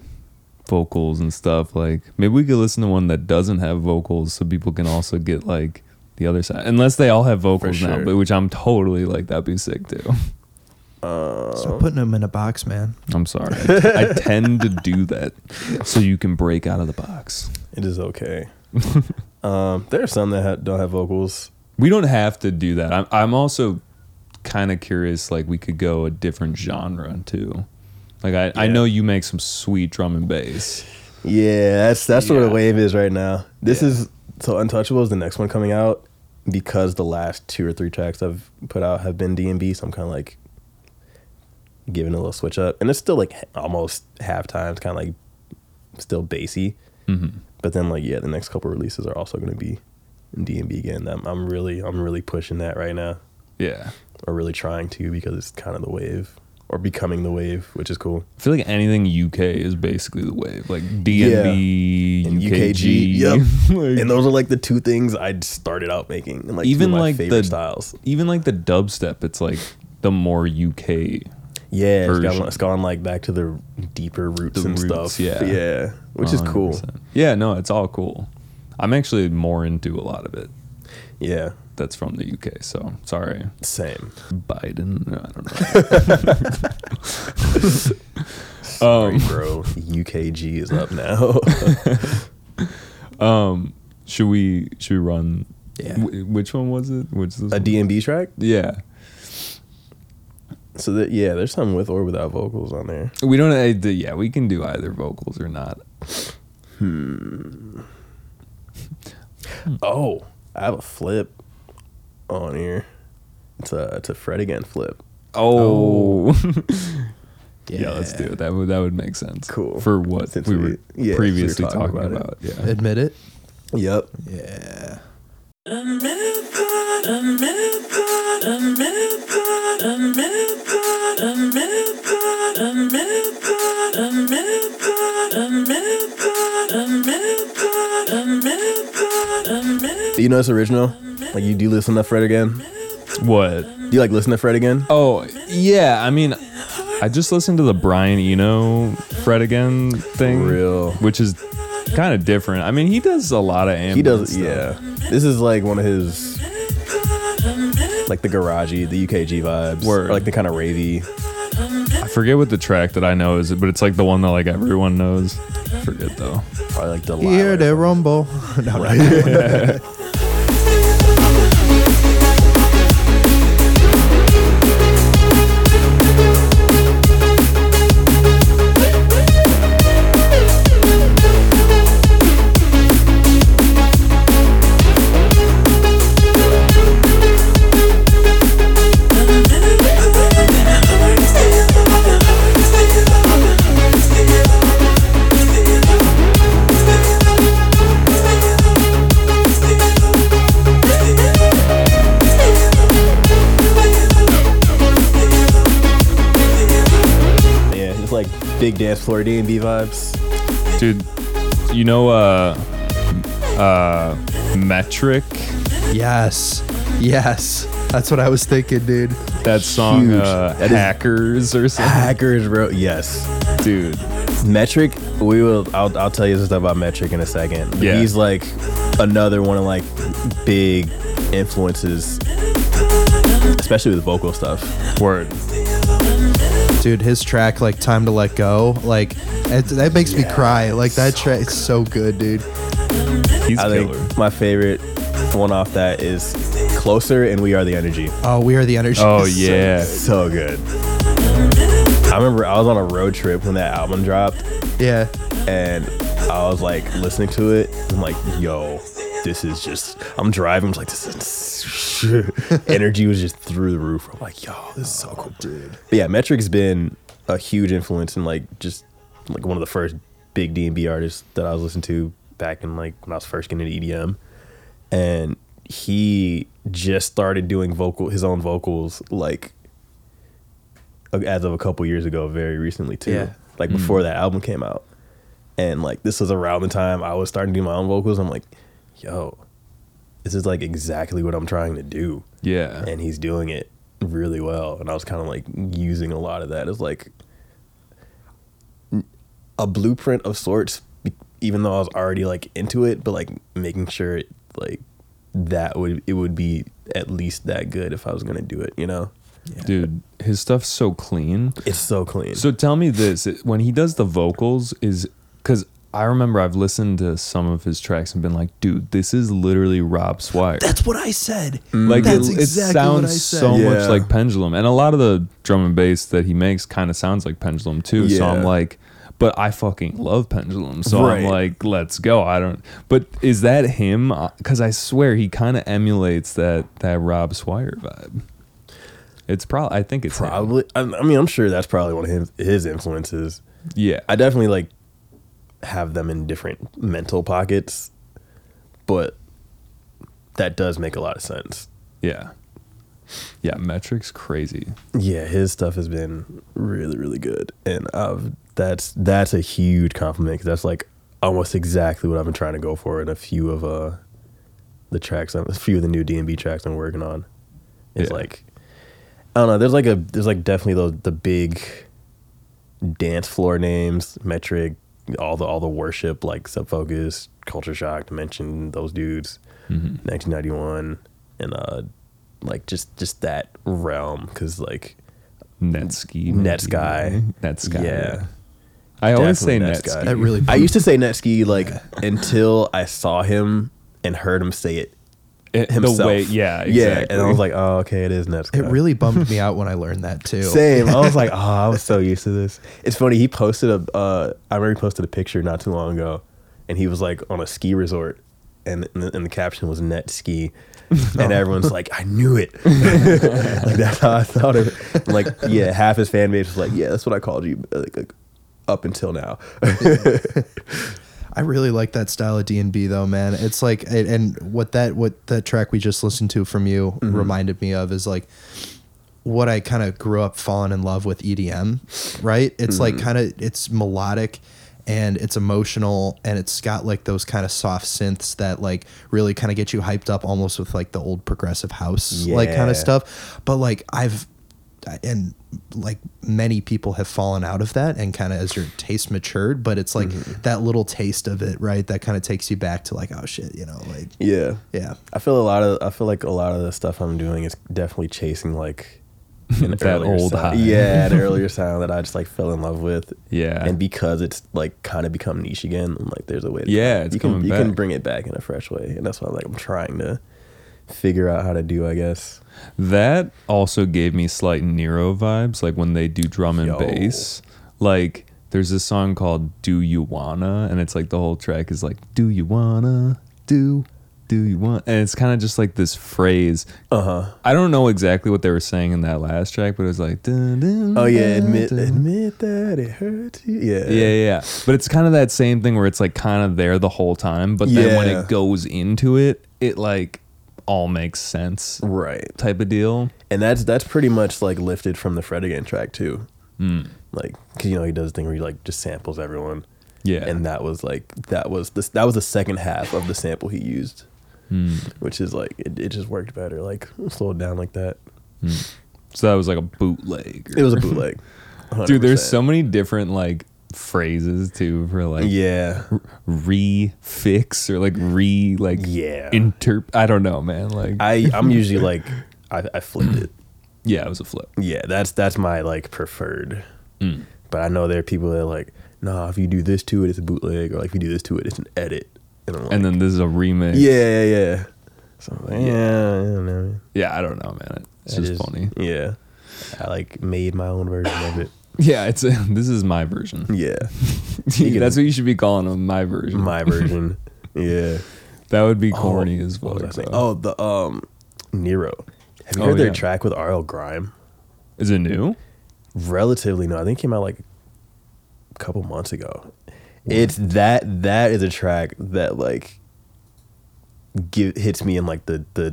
vocals and stuff, like maybe we could listen to one that doesn't have vocals so people can also get like the other side. Unless they all have vocals now, but which I'm totally like that'd be sick too. So putting them in a box, man. I'm sorry. I, I tend to do that so you can break out of the box. it is okay um there are some that ha- don't have vocals We don't have to do that. I'm I'm also kind of curious like we could go a different genre too. Like I, I Yeah. know you make some sweet drum and bass. Yeah, that's that's where Yeah. the wave is right now. This Yeah. is so Untouchable is the next one coming out because the last two or three tracks I've put out have been D and B, so I'm kind of like giving a little switch up, and it's still like almost half times, kind of like still bassy. Mm-hmm. But then like yeah, the next couple releases are also going to be in D and B again. I'm, I'm really I'm really pushing that right now, Yeah. or really trying to because it's kind of the wave or becoming the wave, which is cool. I feel like anything UK is basically the wave, like DNB, And UKG. UKG, yep. Like, And those are like the two things I started out making, and like Even my like favorite the- styles. even like the dubstep, it's like the more UK. Yeah, it's gone, it's gone like back to the deeper roots The and roots, stuff. yeah. yeah, which is cool. Yeah, no, it's all cool. I'm actually more into a lot of it. Yeah, That's from the UK. So sorry, same. Biden. I don't know. Sorry, Um, bro. UKG is up now. um, should we should we run? Yeah. wh- which one was it? Which a one? D&B track. Yeah. So that yeah, there's some with or without vocals on there. We don't. uh, d- Yeah, we can do either vocals or not. Hmm. Oh, I have a flip on here. It's a it's a Fred again flip. Oh. yeah. let's do it. That would that would make sense. Cool. for what Since we we- were yeah, since we were previously talking talking about about. Yeah. Admit it. Yep. Yeah. You know it's original? Like you do listen to Fred again? What? Do you like listen to Fred again? Oh yeah. I mean, I just listened to the Brian Eno Fred again thing, real. which is kind of different. I mean, he does a lot of ambient He does. stuff. Yeah. This is like one of his like the garagey, the UKG vibes, Word. or like the kind of ravey. I forget what the track that I know is, but it's like the one that like everyone knows. I forget though. Probably like the Hear the rumble. No, right. big dance floor D and B vibes. Dude, you know uh uh Metrik Yes. Yes. That's what I was thinking, dude. that song Huge. uh That is- hackers or something Hackers, bro. Yes. dude Metrik, we will. I'll, I'll tell you some stuff about Metrik in a second. But Yeah. he's like another one of like big influences, especially with vocal stuff. word Dude, his track like "Time to Let Go," like it, that makes me cry. Like that track is so good, dude. he's I killer think my favorite one off that is "Closer" and "We Are the Energy." Oh, we are the energy. oh So- yeah So good. I remember I was on a road trip when that album dropped, yeah. and I was like listening to it. I'm like, yo, this is just. I'm driving. I'm like, this is. Energy was just through the roof. I'm like, yo, this is so cool, oh, dude. But yeah, Metrik's been a huge influence in like just like one of the first big D and B artists that I was listening to back in like when I was first getting into EDM, and he just started doing vocal his own vocals like as of a couple years ago, very recently too. Yeah. Like mm. before that album came out. And like this was around the time I was starting to do my own vocals. I'm like, yo, this is like exactly what I'm trying to do. yeah And he's doing it really well. And I was kind of like using a lot of that as like a blueprint of sorts, even though I was already like into it, but like making sure it, like that would it would be at least that good if I was gonna do it, you know? dude his stuff's so clean It's so clean. So tell me this: when he does the vocals, is because I remember I've listened to some of his tracks and been like, dude, this is literally Rob Swire. That's what I said. Mm. like That's it, it exactly sounds what I said. so much like Pendulum, and a lot of the drum and bass that he makes kind of sounds like Pendulum too. So I'm Yeah. like. But I fucking love Pendulum, so I'm like, let's go. I don't. But is that him? Uh, because I swear he kind of emulates that that Rob Swire vibe. It's probably. I think it's him. Probably. I, I mean, I'm sure that's probably one of his, his influences. Yeah. I definitely like have them in different mental pockets, but that does make a lot of sense. Yeah. Yeah, Metrik's crazy. Yeah, his stuff has been really, really good, and I've, that's that's a huge compliment because that's like almost exactly what I've been trying to go for in a few of uh the tracks, a few of the new D and B tracks I'm working on. It's Yeah. like I don't know. There's like a there's like definitely the the big dance floor names, Metrik, all the all the worship like Sub Focus, Culture Shock, to mention those dudes, Mm-hmm. 1991, and uh like just just that realm because like Netsky. Netsky. Netsky. Yeah. I always say Definitely Netsky. That really. I used to say Netsky like until I saw him and heard him say it It- the himself. way- yeah, yeah. And I was like, oh, okay, it is Netsky. It really bummed me out when I learned that too. Same. I was like, oh, I was so used to this. It's funny. He posted a. Uh, I remember he posted a picture not too long ago, and he was like on a ski resort, and and the, and the caption was net ski, and everyone's like, I knew it. like that's how I thought of it. And like yeah, half his fan base was like, yeah, that's what I called you. Like, like up until now. I really like that style of D and B though, man. It's like, and- what that what that track we just listened to from you Mm-hmm. reminded me of is like what I kind of grew up falling in love with EDM. Right? It's like Mm-hmm. kind of it's melodic and it's emotional and it's got like those kind of soft synths that like really kind of get you hyped up almost with like the old progressive house like kind of stuff. But like I've and like many people have fallen out of that and kind of as your taste matured but it's like Mm-hmm. that little taste of it right that kind of takes you back to like oh shit you know like yeah. yeah I feel a lot of. I feel like a lot of the stuff I'm doing is definitely chasing like. An That old sound. high. yeah, an earlier sound that I just like fell in love with. Yeah. and because it's like kind of become niche again, like there's a way. To Yeah, it's you can you can bring it back in a fresh way, and that's what like I'm trying to figure out how to do. I guess. That also gave me slight Nero vibes, like when they do drum and Yo. bass. Like there's this song called "Do You Wanna," and it's like the whole track is like "Do you wanna do." Do you want? And it's kind of just like this phrase. Uh huh. I don't know exactly what they were saying in that last track, but it was like, dun, dun, Oh yeah, dun, admit admit that it hurts you. Yeah. Yeah, yeah, yeah. But it's kind of that same thing where it's like kind of there the whole time, but then when it goes into it, it like all makes sense Right. type of deal. And that's that's pretty much like lifted from the Fred again track too. Hmm. Like, cause you know he does the thing where he like just samples everyone. Yeah. And that was like that was this that was the second half of the sample he used, Hmm. which is like it, it just worked better. Like slowed down like that. So that was like a bootleg. It was a bootleg. Dude, there's so many different like phrases too for like yeah. re-fix or like re like Yeah. interp I don't know, man. Like I I'm usually like I, I flipped it. yeah, it was a flip. Yeah, that's that's my like preferred. Mm. But I know there are people that are like, nah, if you do this to it, it's a bootleg, or like if you do this to it, it's an edit. And like, And then this is a remix. yeah, yeah, yeah. So I'm like, yeah, I don't know. Yeah, I don't know, man. It's I just funny. Yeah, I like made my own version of it. Yeah, it's a, this is my version. Yeah, That's what you should be calling them, my version. my version. Yeah. That would be corny Oh, as what was I saying? Oh, the um, Nero. Have you Oh, heard their yeah. track with RL Grime? Is it new? Relatively no, I think it came out like a couple months ago. It's that that is a track that like give, hits me in like the the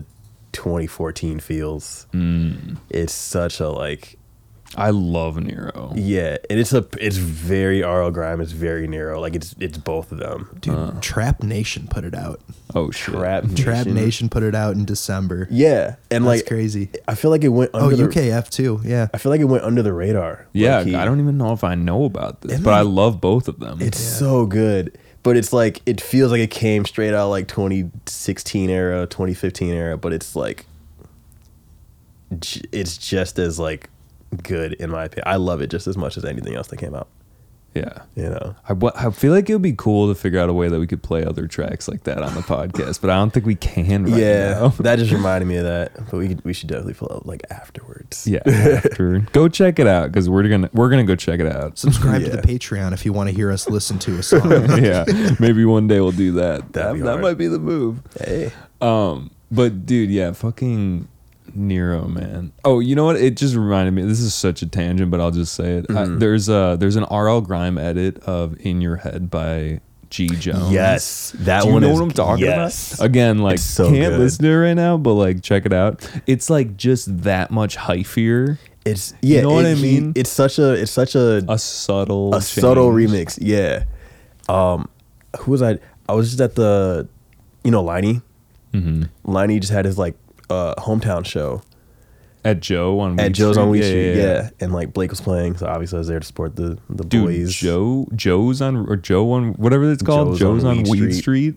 2014 feels. Mm. It's such a like I love Nero. yeah, and it's a it's very RL Grime. It's very Nero. Like it's it's both of them. dude uh. trap nation put it out Oh shit. Trap trap Nation. nation put it out in december Yeah, and that's like crazy I feel like it went oh under the, ukf too yeah I feel like it went under the radar. Yeah, low-key. I don't even know if I know about this, And but I love both of them. It's so good. But it's like it feels like it came straight out like 2016 era, 2015 era, but it's like it's just as like good in my opinion. I love it just as much as anything else that came out, yeah. you know. I, I feel like it would be cool to figure out a way that we could play other tracks like that on the podcast, but I don't think we can right yeah, now. that just reminded me of that. But we could, we should definitely pull up like afterwards. yeah, after go check it out because we're gonna we're gonna go check it out. subscribe Yeah. to the patreon if you want to hear us listen to a song yeah, maybe one day we'll do that. That'd That, that might be the move. Hey. Um, but dude, yeah, fucking Nero, man. Oh, you know what? It just reminded me. This is such a tangent, but I'll just say it. I, there's a there's an RL Grime edit of "In Your Head" by G Jones. Yes, that one. Do you one know is what I'm talking yes. about? Again, like so can't good. listen to it right now, but like check it out. It's like just that much hyphier. It's yeah, You know what it- I he- mean? It's such a it's such a A subtle, a subtle remix. Yeah. Um, who was I? I was just at the, you know, Liney. Mhm. Liney just had his like uh hometown show at Joe on at Wheat Joe's on Weed Wheat Street. Yeah, and like Blake was playing, so obviously I was there to support the the Dude, boys. Joe, Joe's on or Joe on whatever it's called. Joe's Joe's, on on, Weed Weed Street.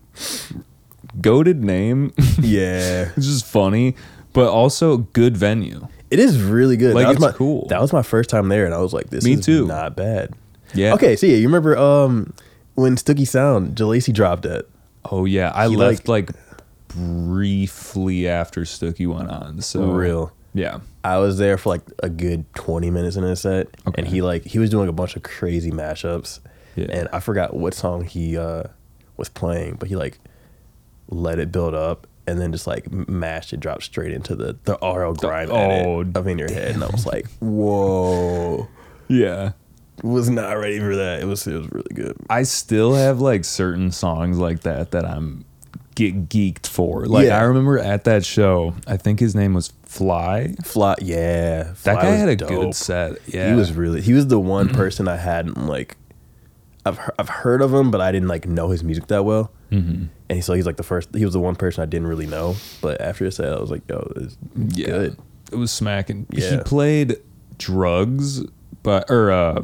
Goaded name. Yeah, it's just funny, but also good venue. it is really good. Like, that was it's my, cool. That was my first time there, and I was like, "This Me is too. not bad." Yeah. Okay, so yeah, you remember um when Stooki Sound, Jalacy dropped it. Oh yeah, I He, left like, briefly after Stooki went on. So Real. Yeah. I was there for like a good 20 minutes in his set Okay. and he like he was doing a bunch of crazy mashups Yeah. and I forgot what song he uh was playing but he like let it build up and then just like mashed it dropped straight into the the RL Grime oh, edit of in your head and I was like whoa Yeah. was not ready for that it was it was really good I still have like certain songs like that that I'm get geeked for. Like Yeah. I remember at that show, I think his name was Fly. Fly yeah That guy was had a dope. good set. Yeah. He was really he was the one person I hadn't like I've he- I've heard of him but I didn't like know his music that well. Mm-hmm. And so he's like the first he was the one person I didn't really know. But after he said I was like, yo, it's yeah. good. It was smacking. He Yeah. played Drugs but or uh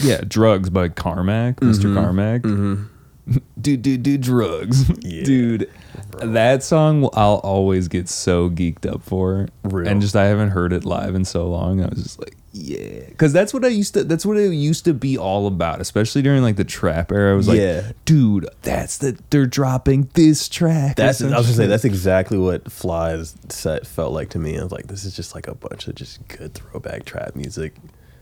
yeah, Drugs by Carmack, Mm-hmm. mister Carmack. Dude, dude, dude do drugs. Yeah. Dude, that song I'll always get so geeked up for. Real. And just I haven't heard it live in so long. I was just like, yeah. Cause that's what I used to that's what it used to be all about, especially during like the trap era. I was like, dude, that's the they're dropping this track. That's I was gonna say that's exactly what Fly's set felt like to me. I was like, this is just like a bunch of just good throwback trap music.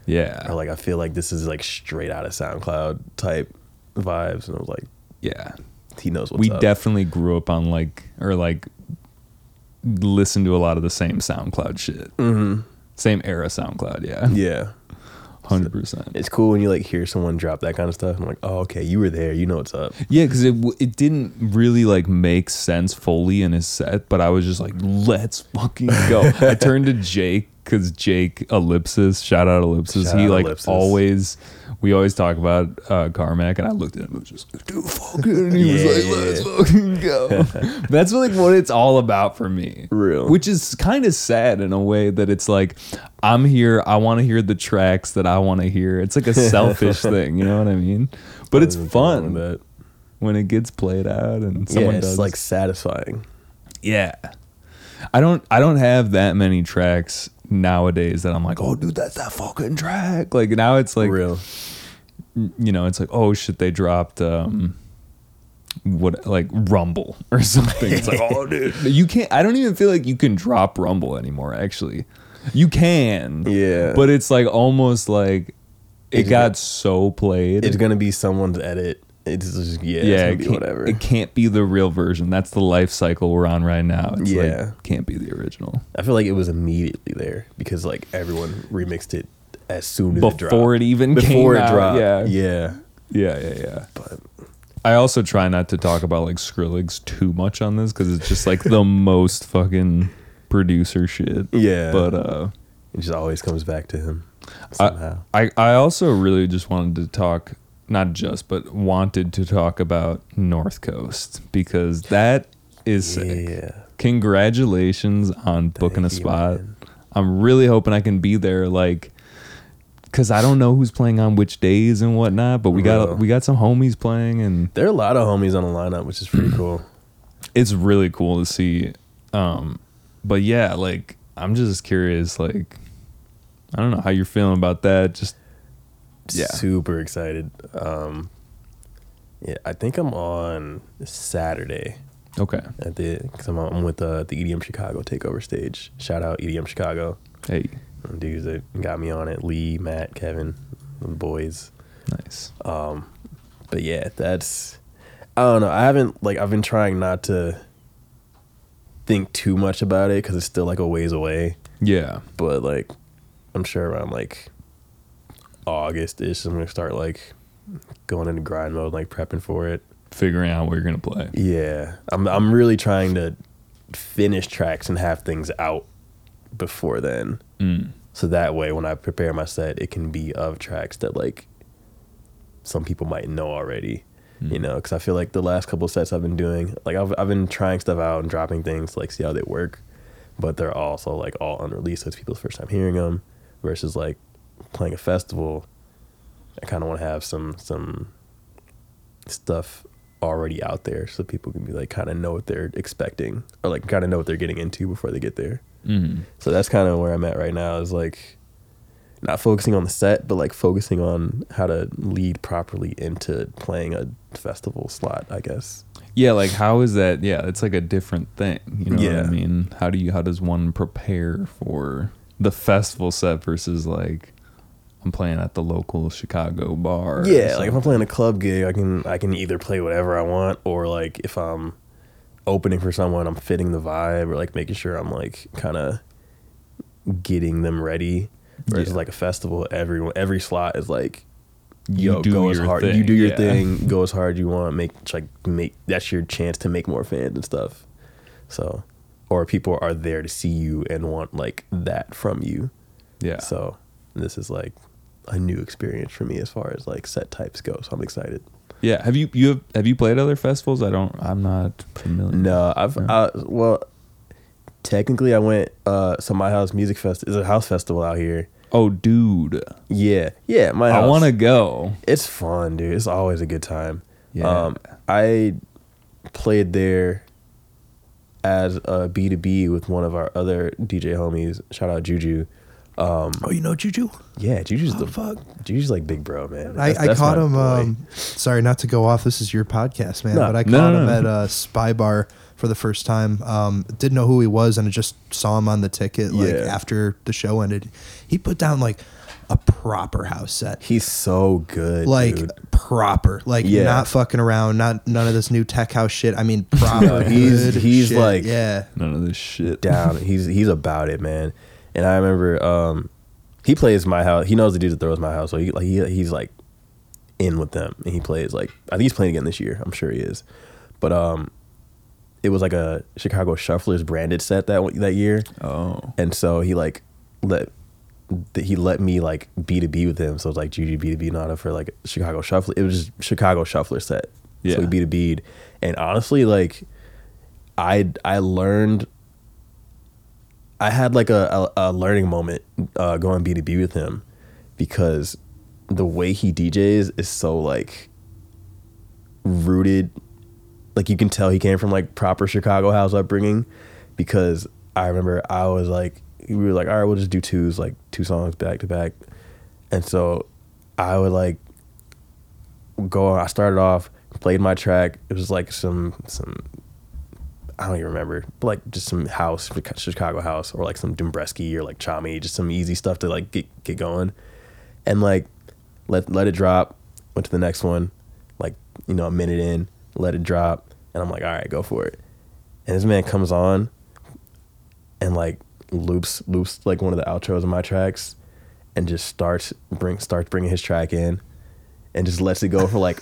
Yeah. Or like I feel like this is like straight out of SoundCloud type vibes. And I was like, yeah. he knows what's we up. definitely grew up on like or like listen to a lot of the same SoundCloud shit. Mm-hmm. Same era SoundCloud, yeah, yeah. hundred percent. It's cool when you like hear someone drop that kind of stuff. I'm like, oh, okay, you were there. You know what's up. Yeah, because it it didn't really like make sense fully in his set, but I was just like, let's fucking go. I turned to Jake because Jake Ellipsis, shout out Ellipsis. Shout he out like Ellipsis. always, we always talk about uh, Carmack, and I looked at him and was just like, dude, fuck fucking. And he was like, let's fucking go. That's like what it's all about for me. Real. Which is kind of sad in a way that it's like, I'm here. I want to hear the tracks that I want to hear. It's like a selfish thing, you know what I mean? But it's fun when it gets played out and someone yeah, it's does like satisfying. yeah i don't i don't have that many tracks nowadays that i'm like oh dude that's that fucking track like now it's like Real. you know it's like oh shit they dropped um what like rumble or something it's like oh dude you can't i don't even feel like you can drop rumble anymore actually you can Yeah. but it's like almost like it It's got go- so played It's gonna be someone's edit. It's just yeah, yeah, it's it whatever. it can't be the real version. That's the life cycle we're on right now. It's Yeah. like, can't be the original. I feel like it was immediately there because like everyone remixed it as soon as it dropped. Before it even before came it out, dropped. yeah. yeah. Yeah, yeah, yeah. But I also try not to talk about like Skrillex too much on this because it's just like the most fucking producer shit. Yeah. But uh, it just always comes back to him I. I I also really just wanted to talk, not just, but wanted to talk about North Coast because that is sick. yeah. Congratulations on booking a spot. man. I'm really hoping I can be there, like, cause I don't know who's playing on which days and whatnot. But we got we got some homies playing, and There are a lot of homies on the lineup, which is pretty cool. it's really cool to see. Um, but yeah, like I'm just curious, like I don't know how you're feeling about that. Just Yeah. Super excited. Um yeah, I think I'm on Saturday okay, at the because I'm, I'm with uh, the EDM Chicago takeover stage. Shout out EDM Chicago. hey, Dudes that got me on it. Lee, Matt, Kevin, the boys. nice. Um, But yeah, that's I don't know. I haven't like I've been trying not to think too much about it because it's still like a ways away. Yeah, But like, I'm sure around like August ish, I'm gonna start like going into grind mode, like prepping for it. figuring out where you're gonna play. Yeah, I'm I'm really trying to finish tracks and have things out before then. Mm. So that way, when I prepare my set, it can be of tracks that like some people might know already. You know, because I feel like the last couple sets I've been doing, like I've I've been trying stuff out and dropping things to, like see how they work, but they're also like all unreleased. So it's people's first time hearing them. Versus like playing a festival, I kind of want to have some some stuff already out there so people can be like kind of know what they're expecting or like kind of know what they're getting into before they get there. Mm. So that's kind of where I'm at right now. Is like not focusing on the set, but like focusing on how to lead properly into playing a festival slot. I guess. Yeah, like how is that? Yeah, it's like a different thing. You know what Yeah. I mean? How do you? How does one prepare for the festival set versus like I'm playing at the local Chicago bar? Yeah, like if I'm playing a club gig, I can I can either play whatever I want, or like if I'm opening for someone, I'm fitting the vibe, or like making sure I'm like kind of getting them ready. Whereas Yeah. like a festival, everyone every slot is like You yo, do go as your hard. thing, You do your yeah. thing. Go as hard you want. Make like make that's your chance to make more fans and stuff. So, or people are there to see you and want like that from you. yeah. So this is like a new experience for me as far as like set types go. So I'm excited. Yeah. Have you you have, have you played other festivals? I don't. I'm not familiar. No, I've Yeah. uh, well, technically I went. Uh, so my house music fest is a house festival out here. Oh, dude. Yeah, yeah. My house. I want to go. It's fun, dude. It's always a good time. Yeah. Um, I played there as a B two B with one of our other DJ homies. Shout out Juju. Um, Oh, you know Juju? yeah, Juju's Oh, the fuck. Juju's like big bro, man. I, That's- I that's caught him. Um, sorry, not to go off. This is your podcast, man. No, but I no, caught no, him no. at a spy bar for the first time. Um, didn't know who he was, and I just saw him on the ticket. Like Yeah. after the show ended, he put down like a proper house set. He's so good, like dude. proper, like Yeah. not fucking around, not none of this new tech house shit. I mean, proper. No, he's- good he's shit. like- yeah, None of this shit. down. he's he's about it, man. And I remember um, he plays my house. He knows the dude that throws my house, so he like he, he's like in with them, and he plays like I think he's playing again this year. I'm sure he is. But um, it was like a Chicago Shufflers branded set that that year, Oh. and so he like let he let me like B to B with him. So it was like Juju B two B Naughta for like Chicago Shuffler. It was just Chicago Shuffler set. Yeah. So we B two B'd, and honestly, like I I learned. I had like a, a, a learning moment uh, going B two B with him because the way he DJs is so like rooted like you can tell he came from like proper Chicago house upbringing because I remember I was like we were like all right we'll just do twos like two songs back to back. And so I would like go I started off played my track. It was like some some I don't even remember but like just some house Chicago house or like some Dombresky or like Chami just some easy stuff to like get get going. And like let let it drop went to the next one like you know a minute in let it drop and i'm like all right go for it. And this man comes on and like loops loops like one of the outros of my tracks and just starts bring starts bringing his track in and just lets it go for like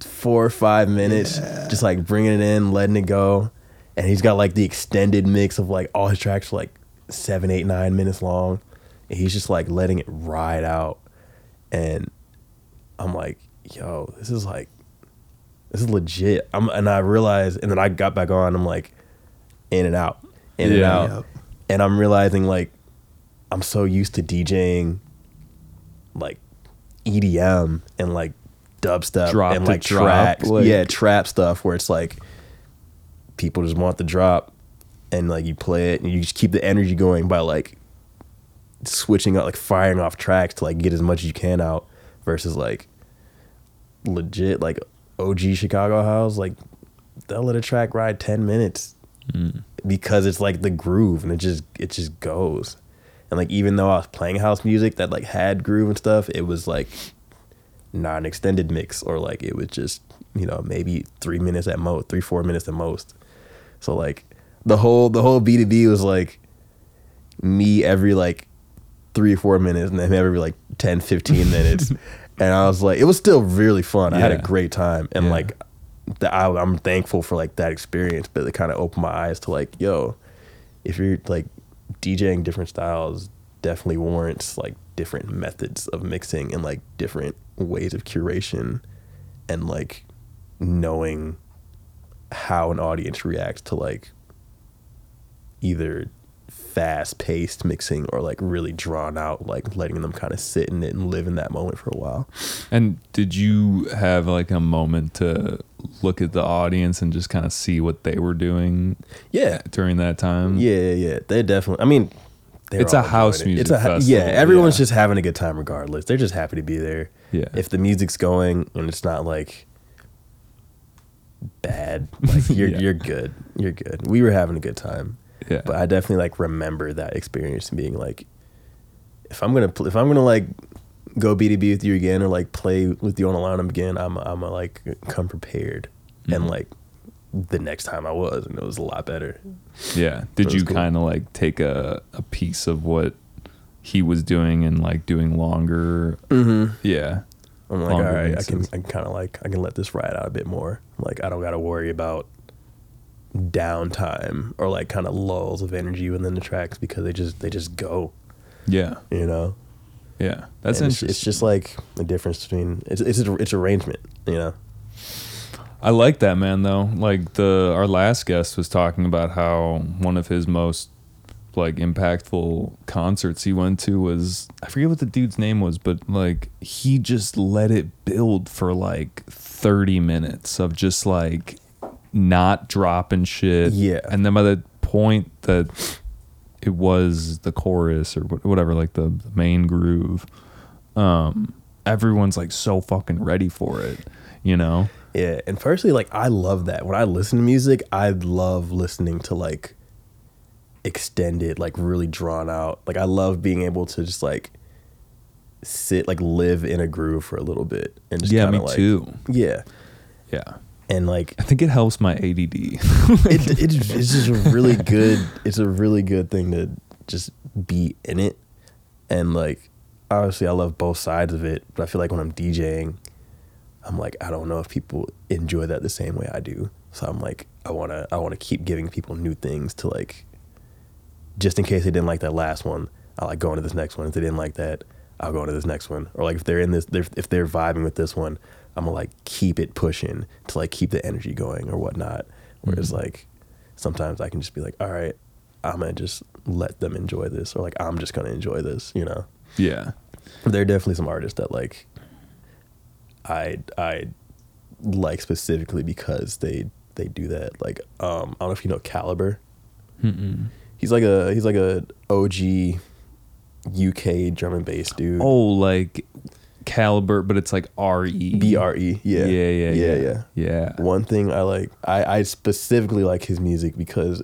four or five minutes just like bringing it in letting it go and he's got like the extended mix of like all his tracks like seven eight nine minutes long and he's just like letting it ride out and I'm like, yo, this is like, this is legit. I'm, and I realized, and then I got back on. I'm like, in and out, in and out, Yep. and I'm realizing like, I'm so used to DJing, like, EDM and like dubstep Drop and like tracks, like- yeah, trap stuff where it's like, people just want the drop, and like you play it and you just keep the energy going by like switching up like firing off tracks to like get as much as you can out versus like legit like OG Chicago house like they'll let a track ride 10 minutes mm. because it's like the groove and it just it just goes. And like even though I was playing house music that like had groove and stuff it was like not an extended mix or like it was just you know maybe three minutes at most three four minutes at most so like the whole the whole B2B was like me every like three or four minutes and then every like 10 15 minutes. And i was like it was still really fun. I had a great time. And Yeah. like the, I, i'm thankful for like that experience but it kind of opened my eyes to like yo if you're like djing different styles definitely warrants like different methods of mixing and like different ways of curation and like knowing how an audience reacts to like either fast paced mixing or like really drawn out, like letting them kind of sit in it and live in that moment for a while. And did you have like a moment to look at the audience and just kind of see what they were doing Yeah. during that time? Yeah, yeah. They definitely, I mean, It's a house music ha- festival, Yeah, everyone's yeah. just having a good time regardless. They're just happy to be there. Yeah. If the music's going and it's not like bad, like you're Yeah. you're good. You're good. We were having a good time. Yeah. But I definitely like remember that experience and being like, if I'm gonna pl- if I'm gonna like go BDB with you again or like play with you on Alarm again, I'm I'm a, like come prepared. Mm-hmm. And like the next time I was, and it was a lot better. Yeah. Did you cool. kind of like take a, a piece of what he was doing and like doing longer? Mm-hmm. Yeah. I'm like, all right, I can. I can kind of like I can let this ride out a bit more. Like I don't got to worry about downtime or like kind of lulls of energy within the tracks because they just they just go. Yeah. You know, Yeah. That's And it's, it's just like the difference between it's it's it's arrangement. You know. I like that man though. Like the our last guest was talking about how one of his most like impactful concerts he went to was I forget what the dude's name was, but like he just let it build for like 30 minutes of just like not dropping shit. Yeah. And then by the point that it was the chorus or whatever, like the, the main groove, um, everyone's like so fucking ready for it, you know? Yeah, and personally, like I love that. When I listen to music, I love listening to like extended, like really drawn out. Like I love being able to just like sit, like live in a groove for a little bit, and just Yeah, me like- too. Yeah, Yeah. and like I think it helps my ADD. it, it, it's just a really good. It's a really good thing to just be in it, and like obviously, I love both sides of it. But I feel like when I'm DJing, I'm like I don't know if people enjoy that the same way I do. So I'm like I wanna I wanna keep giving people new things to like, just in case they didn't like that last one. I like going to this next one. If they didn't like that, I'll go into this next one. Or like if they're in this, they're, if they're vibing with this one, I'm gonna like keep it pushing to like keep the energy going or whatnot. Whereas like sometimes I can just be like, all right, I'm gonna just let them enjoy this, or like I'm just gonna enjoy this, you know. yeah. There are definitely some artists that like I I like specifically because they they do that. Like um I don't know if you know Calibre. Mm-mm. He's like a he's like a OG UK drum and bass dude. Oh, like caliber, but it's like R E. B R E. Yeah. Yeah, yeah, yeah, yeah. yeah. Yeah. One thing I like, I, I specifically like his music because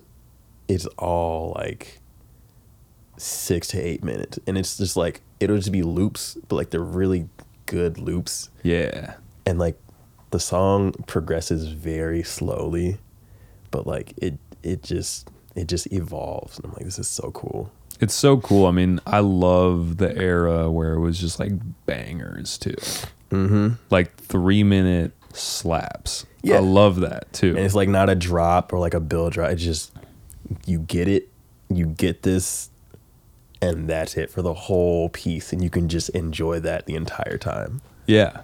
it's all like six to eight minutes, and it's just like it'll just be loops, but like they're really good loops, Yeah. and like the song progresses very slowly, but like it it just it just evolves, and I'm like, this is so cool. It's so cool. I mean, I love the era where it was just like bangers too. Mm-hmm. Like three minute slaps. Yeah. I love that too. and it's like not a drop or like a bill drop. It's just you get it, you get this, and that's it for the whole piece, and you can just enjoy that the entire time. Yeah.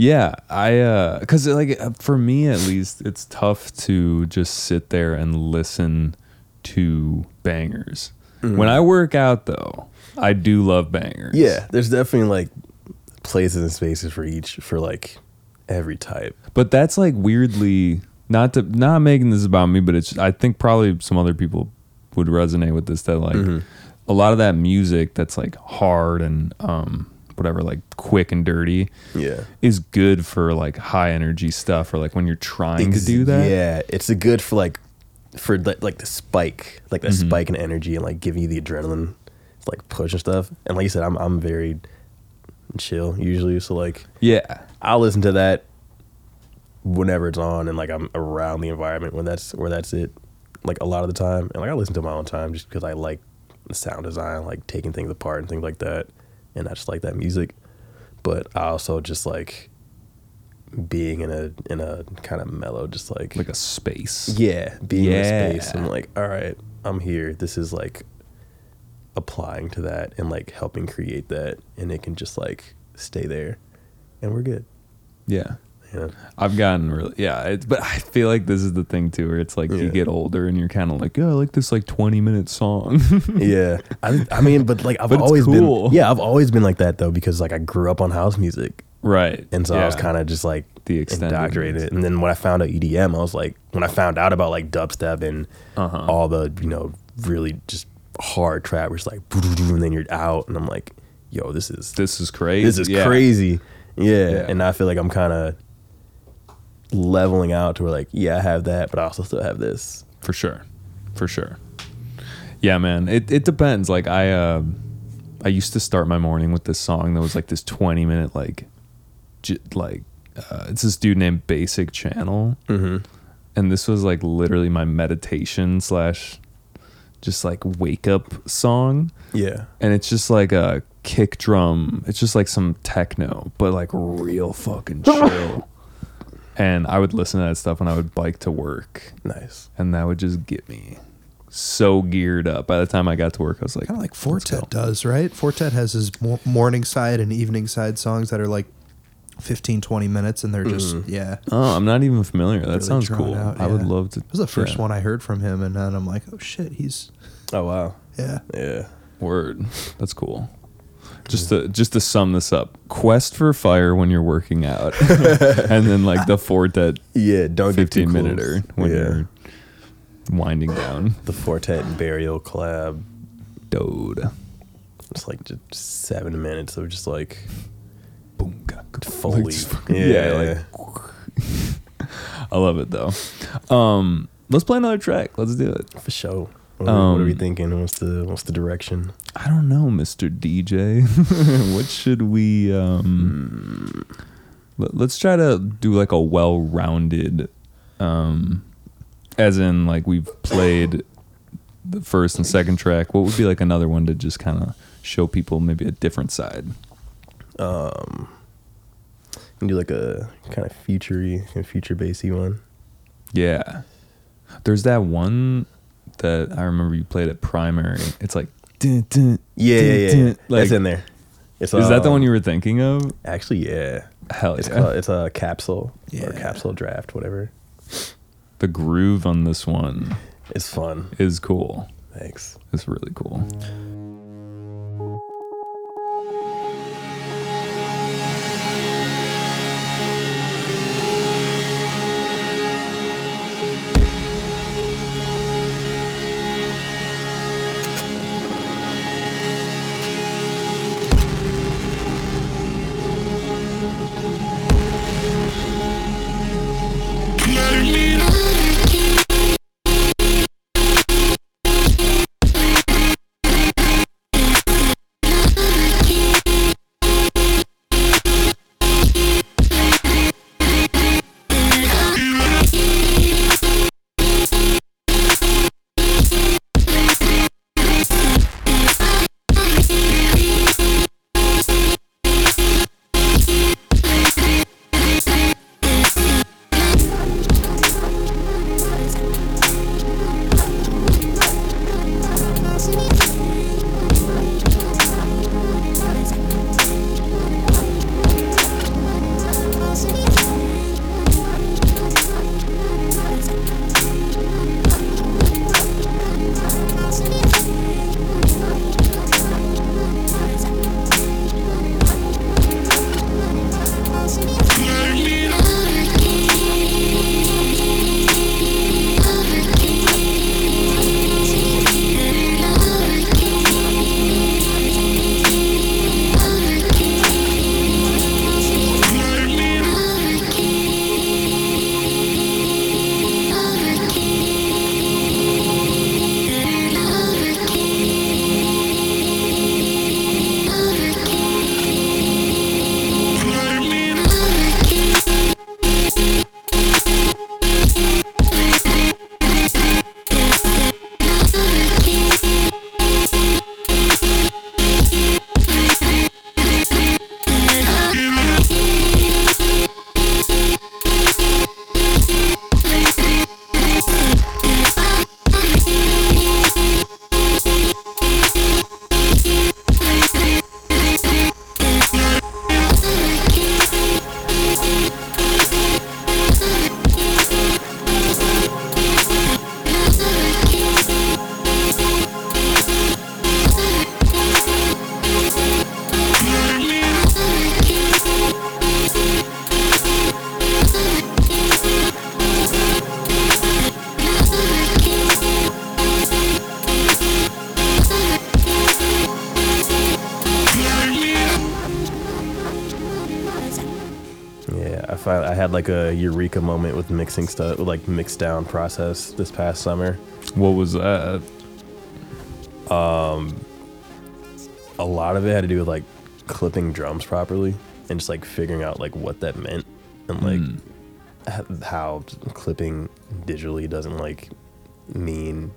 Yeah, I uh cuz like for me at least it's tough to just sit there and listen to bangers. When I work out though, I do love bangers. Yeah, there's definitely like places and spaces for each for like every type. But that's like weirdly not to not making this about me, but it's I think probably some other people would resonate with this that like Mm-hmm. a lot of that music that's like hard and um whatever like quick and dirty Yeah. is good for like high energy stuff or like when you're trying to do that. Yeah, it's a good for like for like, like the spike, like Mm-hmm. spike in energy and like giving you the adrenaline, like push and stuff. And like you said, I'm I'm very chill usually, so like Yeah. I'll listen to that whenever it's on and like I'm around the environment when that's where that's it. Like a lot of the time. And like I listen to my own time just because I like the sound design, like taking things apart and things like that. And I just like that music. But I also just like being in a in a kind of mellow, just like Like a space. yeah, being in a space. Yeah. I'm like, all right, I'm here. This is like applying to that and like helping create that, and it can just like stay there, and we're good. Yeah. Yeah. I've gotten really yeah, it's, but I feel like this is the thing too where it's like you get older and you're kind of like, "Yeah, I like this like 20 minute song." yeah, I, I mean, but like I've But always cool. been, yeah, I've always been like that though because like I grew up on house music, right. and so I was kind of just like The indoctrinated. And then when I found out EDM, I was like, when I found out about like dubstep and Uh-huh. all the you know really just hard trap where it's like and then you're out and I'm like, yo, this is This is crazy. this is Yeah. crazy. Yeah. Yeah. And I feel like I'm kind of leveling out to where like, yeah, I have that, but I also still have this. for sure for sure yeah man it, it depends like i uh i used to start my morning with this song that was like this 20 minute like like uh, it's this dude named basic channel Mm-hmm. and this was like literally my meditation slash just like wake up song Yeah. and it's just like a kick drum it's just like some techno but like real fucking chill and i would listen to that stuff when i would bike to work Nice. and that would just get me so geared up. By the time I got to work, I was like, Kind of like "Let's. Four Tet does, right? Four Tet has his morning side and evening side songs that are like 15, 20 minutes, and they're just, mm. yeah. Oh, I'm not even familiar. That Really sounds drawn cool. out, I would yeah. love to. It was the first yeah. one I heard from him, and then I'm like, oh shit, he's, Oh, wow. yeah. Yeah. Word. That's cool. Just to just to sum this up, quest for fire when you're working out, and then like the Four Tet Yeah. Don't get too 15 close. minute when yeah. you're winding down. The Four Tet and Burial collab. Dode. It's like just seven minutes of just like Boom. Foley. like, fucking- Yeah. like I love it though. Um, let's play another track. Let's do it. for sure. What, are, what are we Um, thinking? What's the what's the direction? I don't know, Mr. DJ. what should we um let, us try to do like a well-rounded um as in like we've played the first and second track. What would be like another one to just kind of show people maybe a different side? Um, you can do like a kind of futury and future bassy one. Yeah. There's that one that I remember you played at primary. It's like dun, dun, Yeah, dun, yeah, yeah. yeah. Like, That's in there. It's, is that the um, one you were thinking of? Actually, yeah. Hell It's yeah. called, it's a capsule or Yeah. capsule draft, whatever. the groove on this one It's fun. is cool. Thanks. It's really cool. Had like a eureka moment with mixing stuff, with like mixed down process this past summer. What was that? Um, A lot of it had to do with like clipping drums properly and just like figuring out like what that meant and like h- how clipping digitally doesn't like mean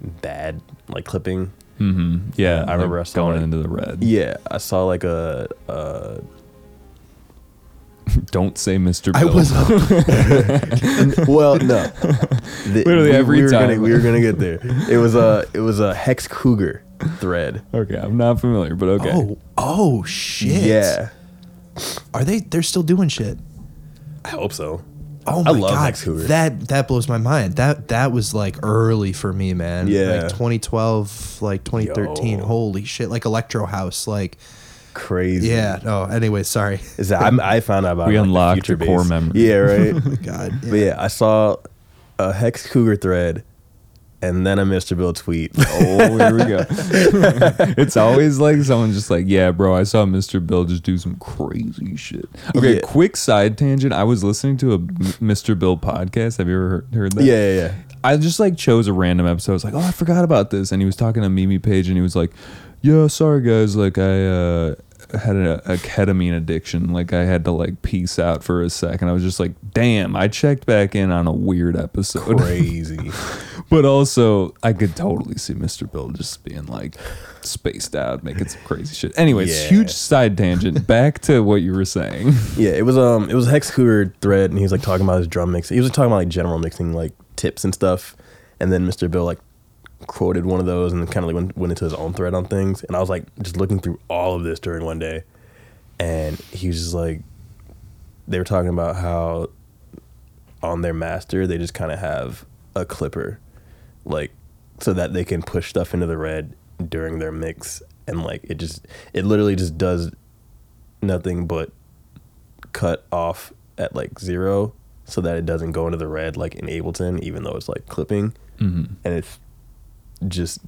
bad like clipping. Mm-hmm. Yeah, I remember like I saw, going like- into the red. Yeah, I saw like a, a Don't say Mr. I was well, no. The- Literally every we were time. Gonna, we were gonna get there. It was a it was a hex cougar thread. okay. I'm not familiar, but okay. Oh, oh shit. Yeah, Are they? They're still doing shit. I hope so. Oh I my love god, Hex Cougar. that that blows my mind. That that was like early for me, man. Yeah. like 2012, like 2013. Yo. Holy shit, like electro house, like Crazy. yeah. No, anyway, sorry. Is that I'm, I found out about We it, like, unlocked your core base. memory. Yeah, right. God, But yeah, I saw a hex cougar thread, and then a Mr. Bill tweet. Oh, here we go. it's always like someone just like, yeah, bro, I saw Mr. Bill just do some crazy shit. Okay, Yeah. quick side tangent. I was listening to a Mr. Bill podcast. Have you ever heard, heard that? yeah, yeah, yeah. I just like chose a random episode. I was like, oh, I forgot about this. And he was talking to Mimi Page and he was like, yeah, sorry guys, like I uh had a, a ketamine addiction. Like I had to like peace out for a second. I was just like, damn, I checked back in on a weird episode. Crazy. But also, I could totally see Mr. Bill just being like spaced out, making some crazy shit. Anyways, Yeah. huge side tangent. Back to what you were saying. yeah, it was um, it was a hex cougar thread, and he was like talking about his drum mix. He was like, talking about like general mixing, like tips and stuff. And then Mr. Bill like quoted one of those, and kind of like went, went into his own thread on things. And I was like just looking through all of this during one day, and he was just like, they were talking about how on their master they just kind of have a clipper, like so that they can push stuff into the red during their mix, and like it just it literally just does nothing but cut off at like zero so that it doesn't go into the red like in Ableton, even though it's like clipping. Mhm. And it's just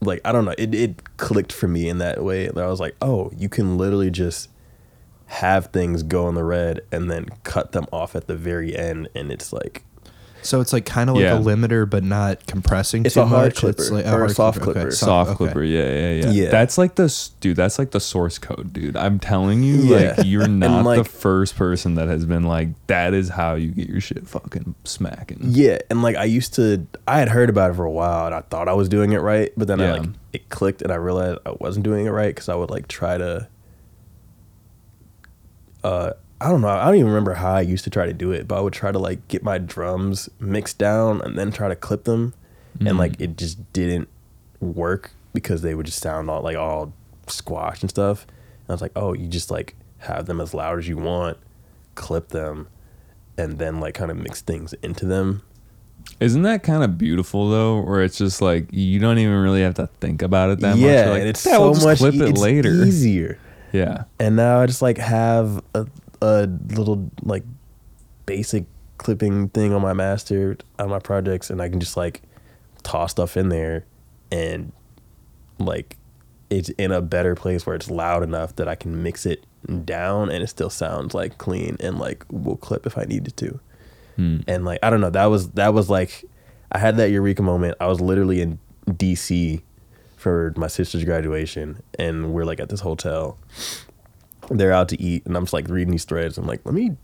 like I don't know, it it clicked for me in that way. I was like, oh, you can literally just have things go in the red and then cut them off at the very end, and it's like So it's like kind of like Yeah. a limiter, but not compressing It's too a hard much. It's clipper, like or a soft Okay, clipper. Soft okay. clipper, yeah, yeah, yeah, Yeah. That's like the s- dude. That's like the source code, dude. I'm telling you, Yeah. like you're And, not the like- first person that has been like, that is how you get your shit fucking smacking. Yeah, and like I used to, I had heard about it for a while, and I thought I was doing it right, but then I Yeah. like it clicked, and I realized I wasn't doing it right because I would like try to. Uh, I don't know. I don't even remember how I used to try to do it, but I would try to like get my drums mixed down and then try to clip them, and mm. like it just didn't work because they would just sound all like all squashed and stuff. And I was like, oh, you just like have them as loud as you want, clip them, and then like kind of mix things into them. Isn't that kind of beautiful though? Where it's just like you don't even really have to think about it that much. yeah, like, and it's "Yeah, so we'll much clip e- it later. easier. Yeah, And now I just like have a a little like basic clipping thing on my master on my projects, and I can just like toss stuff in there, and like it's in a better place where it's loud enough that I can mix it down, and it still sounds like clean and like will clip if I needed to. Hmm. And like I don't know, that was that was like I had that eureka moment. I was literally in DC for my sister's graduation, and we're like at this hotel. They're out to eat, and I'm just like reading these threads. I'm like, let me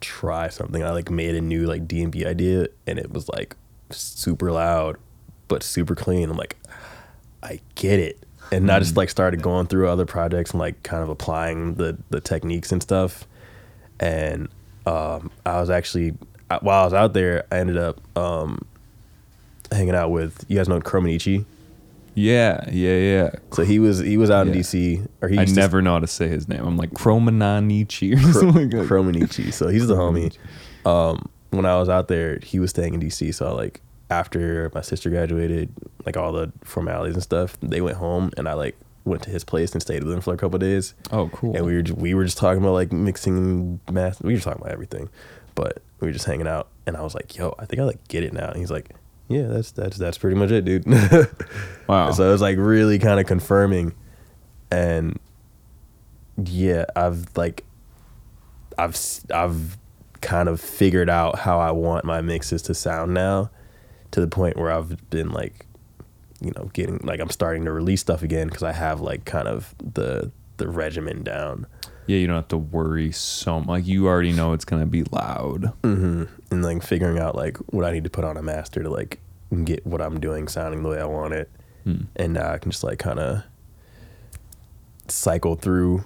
try something. I like made a new like D and B idea, and it was like super loud, but super clean. I'm like, I get it. And I just like started going through other projects and like kind of applying the the techniques and stuff. And um, I was actually while I was out there, I ended up um, hanging out with you guys know Kromanichi. Yeah, yeah, yeah. So he was he was out in Yeah. DC, or he I used to- never know how to say his name. I'm like Kromananichi or something like that. So he's the homie. Um, when I was out there, he was staying in DC. So like after my sister graduated, like all the formalities and stuff, they went home, and I like went to his place and stayed with him for a couple of days. Oh, cool. And we were ju- we were just talking about like mixing math. We were just talking about everything, but we were just hanging out. And I was like, "Yo, I think I like get it now." And he's like, "Yeah, that's that's that's pretty much it, dude." wow. So it was like really kind of confirming. And yeah, I've like I've I've kind of figured out how I want my mixes to sound now, to the point where I've been like, you know, getting like I'm starting to release stuff again because I have like kind of the the regimen down. Yeah, you don't have to worry so much. Like you already know it's gonna be loud. hmm and like figuring out like what I need to put on a master to like get what I'm doing sounding the way I want it, Hmm. and now I can just like kind of cycle through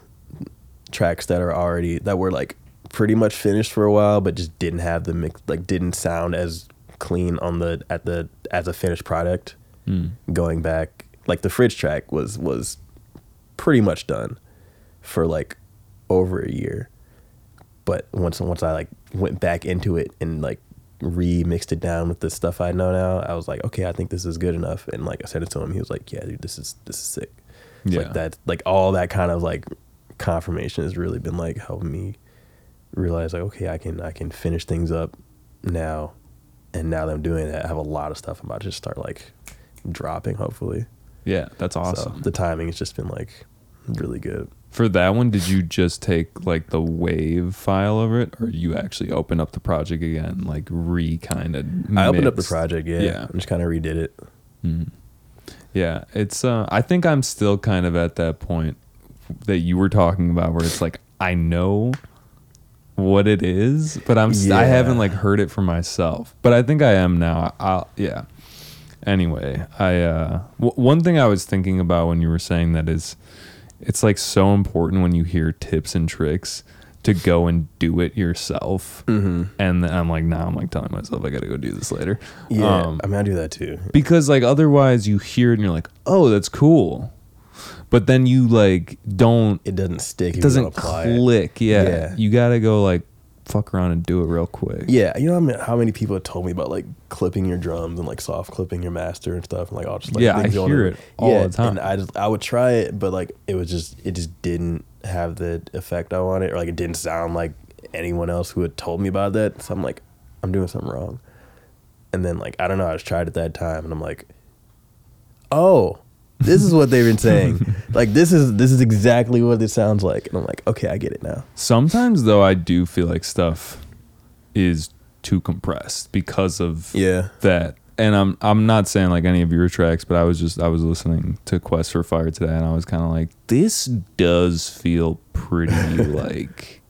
tracks that are already that were like pretty much finished for a while, but just didn't have the mix like didn't sound as clean on the at the as a finished product. Hmm. Going back, like the fridge track was was pretty much done for like over a year but once once I like went back into it and like remixed it down with the stuff I know now, I was like, okay, I think this is good enough. And like I said it to him, he was like, yeah, dude, this is this is sick. Yeah. Like that, like all that kind of like confirmation has really been like helping me realize like, okay, I can I can finish things up now. And now that I'm doing that, I have a lot of stuff I'm about to just start like dropping. Hopefully, Yeah, that's So awesome. the timing has just been like really good. For that one, did you just take like the wave file of it, or you actually open up the project again, like re kind of? I opened up the project, yeah, Yeah. and just kind of redid it. Mhm. Yeah, it's. Uh, I think I'm still kind of at that point that you were talking about, where it's like I know what it is, but I'm. s I I Yeah. haven't like heard it for myself, but I think I am now. I'll. Yeah. Anyway, I. Uh, w- one thing I was thinking about when you were saying that is, it's like so important when you hear tips and tricks to go and do it yourself. Mm-hmm. And then I'm like, now I'm like telling myself I got to go do this later. Yeah, Um, I mean, I do that too. because like otherwise you hear it and you're like oh that's cool but then you like don't It doesn't stick. it doesn't don't it. click yeah. Yeah. you gotta go like fuck around and do it real quick Yeah, you know how many, how many people have told me about like clipping your drums and like soft clipping your master and stuff, and like all just like Yeah, I things you wanna- hear it all the time. And I just I would try it, but like it was just it just didn't have the effect I wanted, or like it didn't sound like anyone else who had told me about that. So I'm like, I'm doing something wrong. And then like I don't know, I just tried it that time, and I'm like, oh, this is what they've been saying. like this is this is exactly what it sounds like, and I'm like, okay, I get it now. sometimes though i do feel like stuff is too compressed because of Yeah. that and i'm i'm not saying like any of your tracks but i was just i was listening to quest for fire today and i was kind of like this does feel pretty like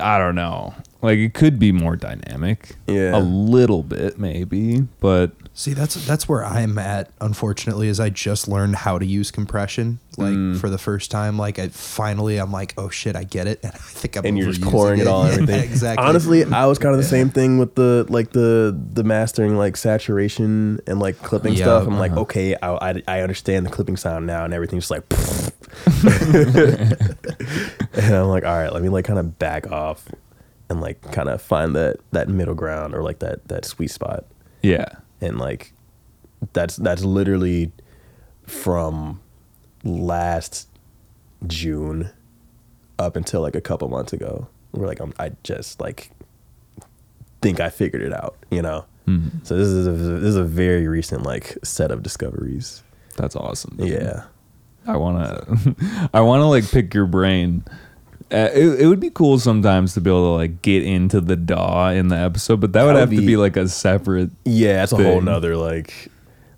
i don't know like it could be more dynamic Yeah. a little bit maybe but See, that's that's where I'm at. Unfortunately, is I just learned how to use compression like Mm. for the first time. Like, I finally, I'm like, oh shit, I get it, and I think I'm and you're just overusing pouring it all and Yeah, everything. exactly. Honestly, I was kind of the same thing with the like the the mastering like saturation and like clipping Yeah, stuff. I'm like, uh-huh. okay, I, I I understand the clipping sound now, and everything's just like. and I'm like, all right, let me like kind of back off and like kind of find that that middle ground or like that that sweet spot yeah and like that's that's literally from last June up until like a couple months ago. We're like I'm, I just like think I figured it out, you know. Mhm. So this is a, this is a very recent like set of discoveries. that's awesome dude. Yeah, I want to, I want to like pick your brain. Uh, it, it would be cool sometimes to be able to like get into the DAW in the episode, but that would That would have to be- be like a separate. yeah, it's a whole Thing. nother like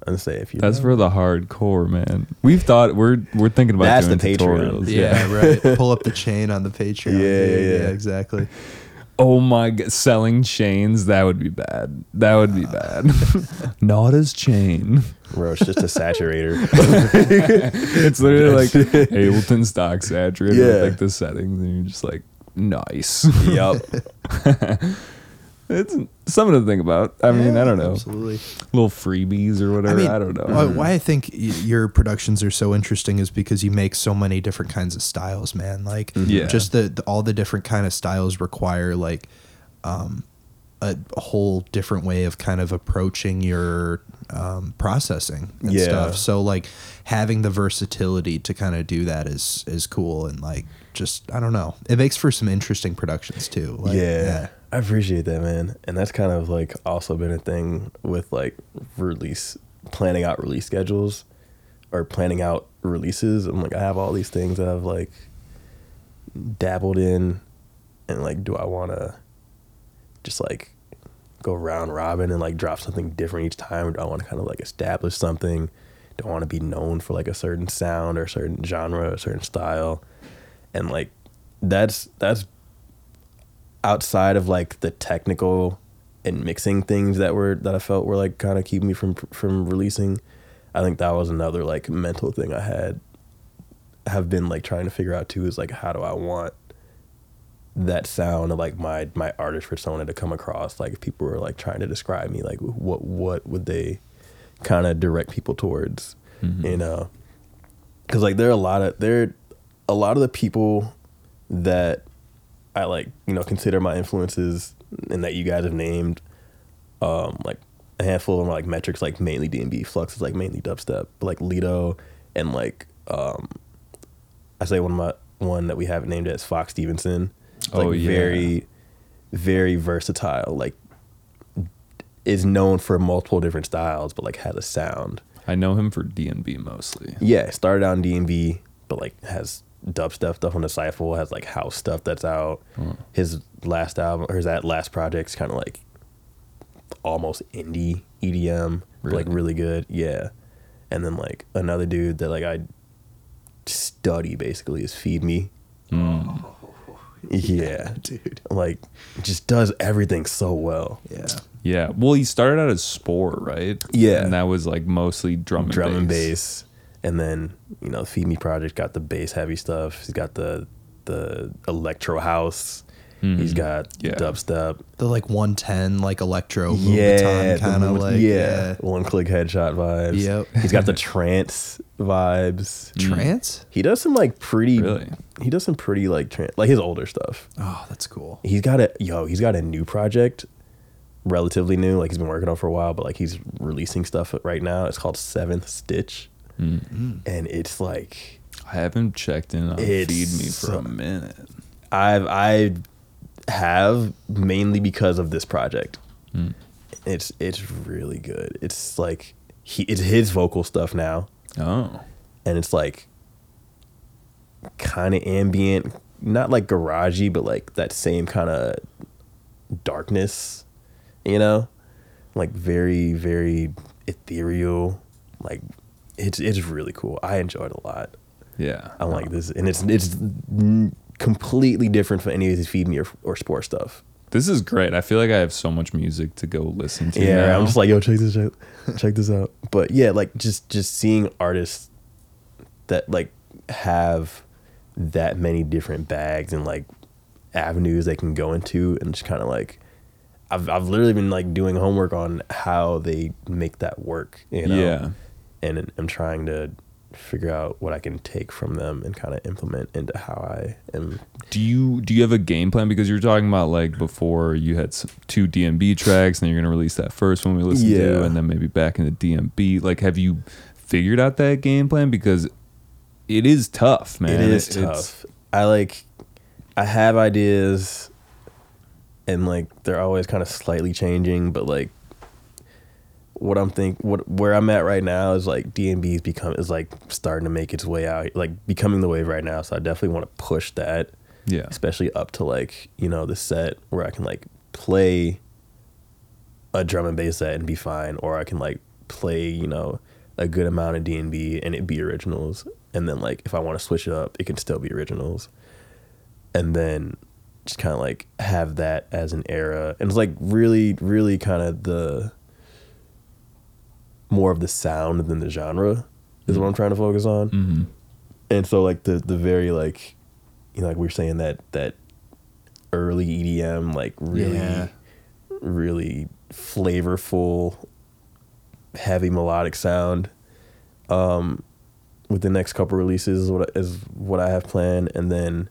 unsafe. You That's know? for the hardcore man. We've thought we're we're thinking about That's doing the Patreon. tutorials. yeah, right. Pull up the chain on the Patreon. Yeah, yeah, yeah. exactly. Oh my god, selling chains that would be bad. That would be bad. Not as chain. It's just a saturator. It's literally like Ableton stock saturator Yeah. with like the settings, and you're just like, nice. yep. it's something to think about. I mean, I don't know. Absolutely. Little freebies or whatever. I, mean, I don't know. Why, why I think y- your productions are so interesting is because you make so many different kinds of styles, man. Like, Yeah. just the, the all the different kind of styles require like um, a, a whole different way of kind of approaching your um, processing and Yeah. stuff. So like having the versatility to kind of do that is is cool and like just I don't know. It makes for some interesting productions too. Like, yeah, I appreciate that, man. And that's kind of like also been a thing with like release, planning out release schedules or planning out releases. I'm like, I have all these things that I've like dabbled in, and like, do I want to just like go round robin and like drop something different each time? Or do I want to kind of like establish something? Do I want to be known for like a certain sound or a certain genre, or a certain style? And like, that's that's outside of like the technical and mixing things that were that I felt were like kind of keeping me from from releasing. I think that was another like mental thing I had have been like trying to figure out too is like how do I want that sound of like my my artist persona to come across like if people were like trying to describe me like what what would they kind of direct people towards Mhm. you know because like there are a lot of there a lot of the people that I like you know consider my influences and that you guys have named um like a handful of them are like Metrik's like mainly D&B Flux is like mainly dubstep but like Lido and like um I say one of my one that we haven't named as Fox Stevenson It's, like Oh, yeah. very very versatile like is known for multiple different styles but like has a sound I know him for D and B mostly. yeah, started out in D and B, but like has dubstep stuff on the Cypher, has like house stuff that's out. His last album or his that last project's kind of like almost indie EDM, but, like Really? really good. Yeah, and then like another dude that like I study basically is Feed Me. Mm. Yeah, dude. like just does everything so well. Yeah. Yeah. Well, he started out as Spor, right? Yeah. And that was like mostly drum and drum bass. and bass. And then, you know, Feed Me Project got the bass heavy stuff. He's got the the electro house. He's mm-hmm. got Yeah. dubstep. The like 110 like electro Yeah, kind of mo- like yeah, one click headshot vibes. Yep. He's got the trance vibes. Trance? He does some like pretty Really? He does some pretty like trance like his older stuff. Oh, that's cool. He's got a yo, he's got a new project relatively new, like he's been working on for a while, but like he's releasing stuff right now. It's called Seventh Stitch. Mm. And it's like I haven't checked in on Feed Me for a minute. I've I have mainly because of this project. Mm. It's it's really good. It's like he it's his vocal stuff now, Oh. and it's like kind of ambient, not like garagey, but like that same kind of darkness, you know, like very very ethereal. Like it's it's really cool. I enjoyed it a lot. Yeah. I'm like this, and it's it's completely different from any of his feed me or, or Spor stuff. This is great. I feel like I have so much music to go listen to. Yeah, now. I'm just like, yo, check this out, check this out. But yeah, like just just seeing artists that like have that many different bags and like avenues they can go into, and just kind of like, I've I've literally been like doing homework on how they make that work. You know? Yeah. And I'm trying to figure out what I can take from them and kind of implement into how I am Do you do you have a game plan? Because you were talking about like before you had some, two D&B tracks, and you're gonna release that first one we listened Yeah. to, and then maybe back into D&B. Like, have you figured out that game plan? Because it is tough, man. It is It- tough. I like, I have ideas, and like they're always kind of slightly changing. But like, what I'm think, what where I'm at right now is like D&B is become is like starting to make its way out, like becoming the wave right now. So I definitely want to push that, Yeah. especially up to like you know the set where I can like play a drum and bass set and be fine, or I can like play you know a good amount of D and B and it be originals, and then like if I want to switch it up, it can still be originals, and then just kind of like have that as an era, and it's like really, really kind of the more of the sound than the genre is what I'm trying to focus on. Hmm and so like the the very like you know like we are saying that that early EDM like really Yeah. really flavorful heavy melodic sound um with the next couple releases is what is what I have planned. And then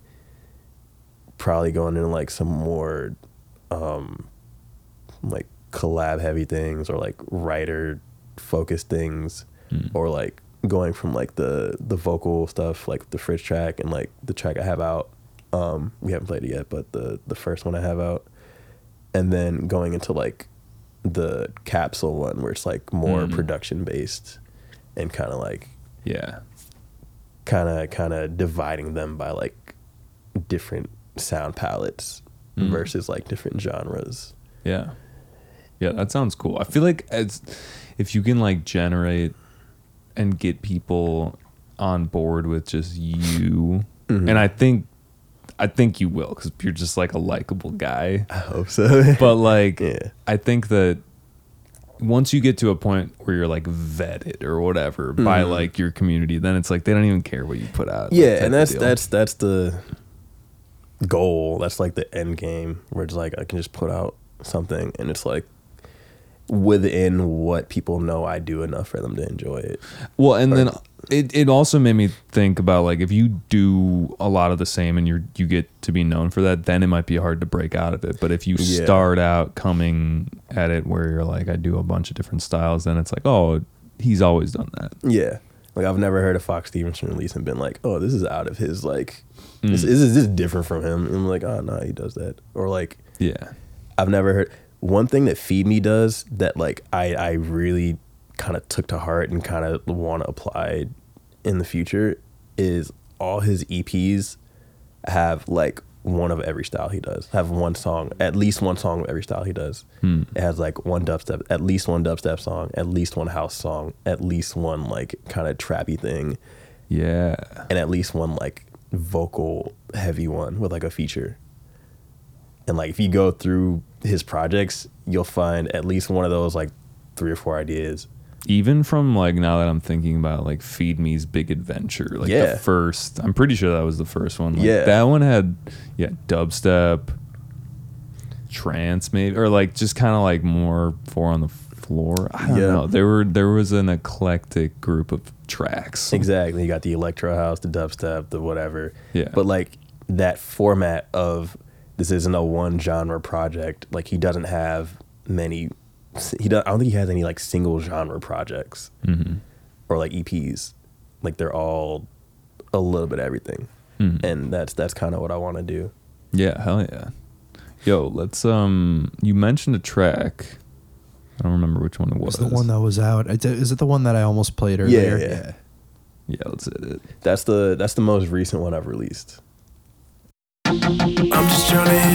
probably going into like some more um like collab heavy things or like writer focused things Mm. or like going from like the the vocal stuff like the fridge track and like the track I have out um we haven't played it yet but the the first one I have out and then going into like the capsule one where it's like more Mm. production based and kind of like Yeah. kind of kind of dividing them by like different sound palettes Mm. versus like different genres. Yeah. Yeah, that sounds cool. I feel like as if you can like generate and get people on board with just you, Mhm. and I think I think you will because you're just like a likable guy. I hope so. But like, Yeah. I think that once you get to a point where you're like vetted or whatever by Mhm. like your community, then it's like they don't even care what you put out. yeah, and that's that's that's the goal. That's like the end game where it's like I can just put out something and it's like within what people know I do enough for them to enjoy it. Well, and Or- then it, it also made me think about like if you do a lot of the same and you you get to be known for that, then it might be hard to break out of it. But if you Yeah. start out coming at it where you're like, I do a bunch of different styles, then it's like, oh, he's always done that. Yeah. Like I've never heard a Fox Stevenson release and been like, "Oh, this is out of his like, this, Mm. this is this different from him." And I'm like, "Oh no, he does that." Or like, Yeah. I've never heard one thing that Feed Me does that like I I really kind of took to heart and kind of want to apply in the future is all his EPs have like one of every style he does. Have one song, at least one song of every style he does. Hmm. It has like one dubstep, at least one dubstep song, at least one house song, at least one like kind of trappy thing, Yeah. and at least one like vocal heavy one with like a feature. And like if you go through his projects, you'll find at least one of those like three or four ideas. Even from like now that I'm thinking about like Feed Me's Big Adventure, like Yeah. the first, I'm pretty sure that was the first one. Like, Yeah. that one had yeah dubstep, trance maybe, or like just kind of like more four on the floor. I don't Yeah. know. There were there was an eclectic group of tracks. Exactly. You got the electro house, the dubstep, the whatever. Yeah. But like that format of this isn't a one genre project. Like he doesn't have many. He does, I don't think he has any like single genre projects hmm or like EPs. Like they're all a little bit of everything, Mhm. and that's that's kind of what I want to do. Yeah, hell yeah. Yo, let's um. You mentioned a track. I don't remember which one it was. Was the one that was out? Is it the one that I almost played earlier? yeah. Yeah, let's hit it. That's the that's the most recent one I've released. Johnny.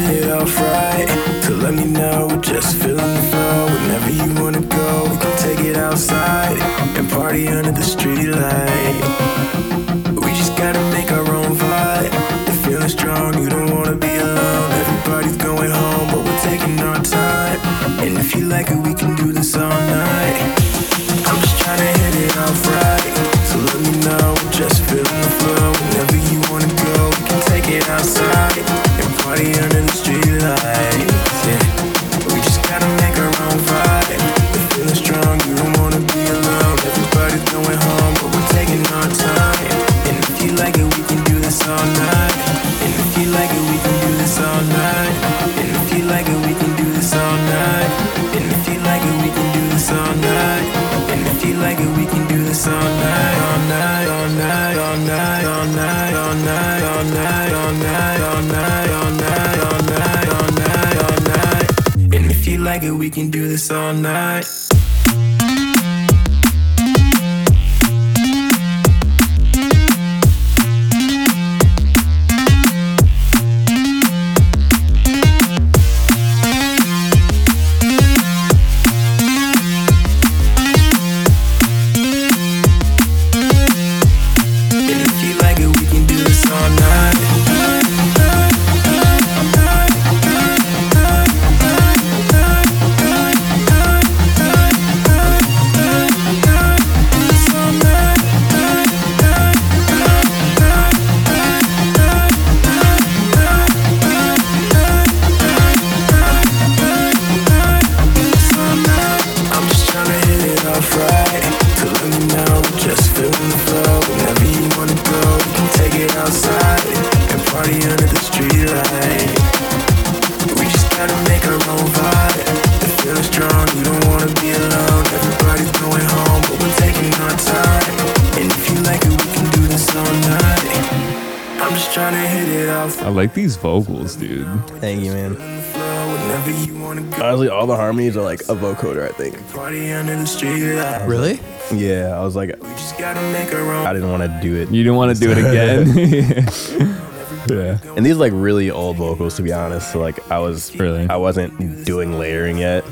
Vocals, dude. Thank you, man. Whenever you wanna go, Honestly, all the harmonies are like a vocoder. I think. party under the streetlight. Really? Yeah, I was like, We just gotta make our own. I didn't want to do it. You didn't want to do it again. Yeah. And these are like really old vocals to be honest. So like I was Really? I wasn't doing layering yet,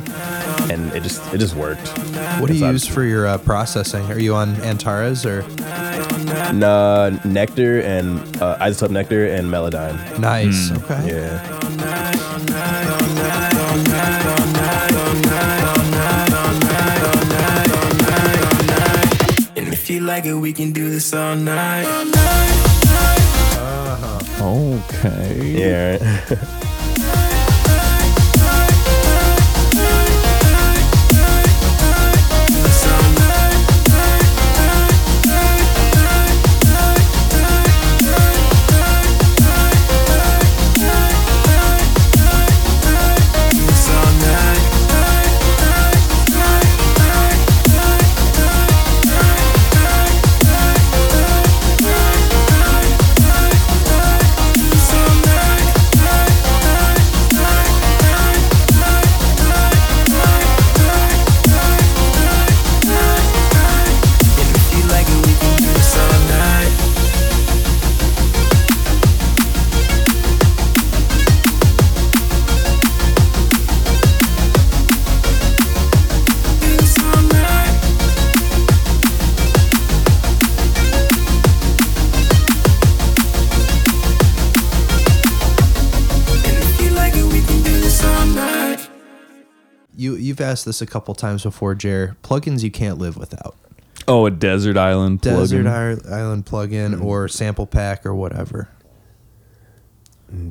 and it just it just worked. What do you use for your uh, processing? Are you on Antares or Nah, nectar and uh, iZotope nectar and melodyne. nice? Okay. Yeah. And if you like it, we can do this all night. Okay. Yeah. asked this a couple times before, Jer. Plugins you can't live without. Oh, a desert island Desert plugin. Ir- Island plugin mm-hmm. or sample pack or whatever.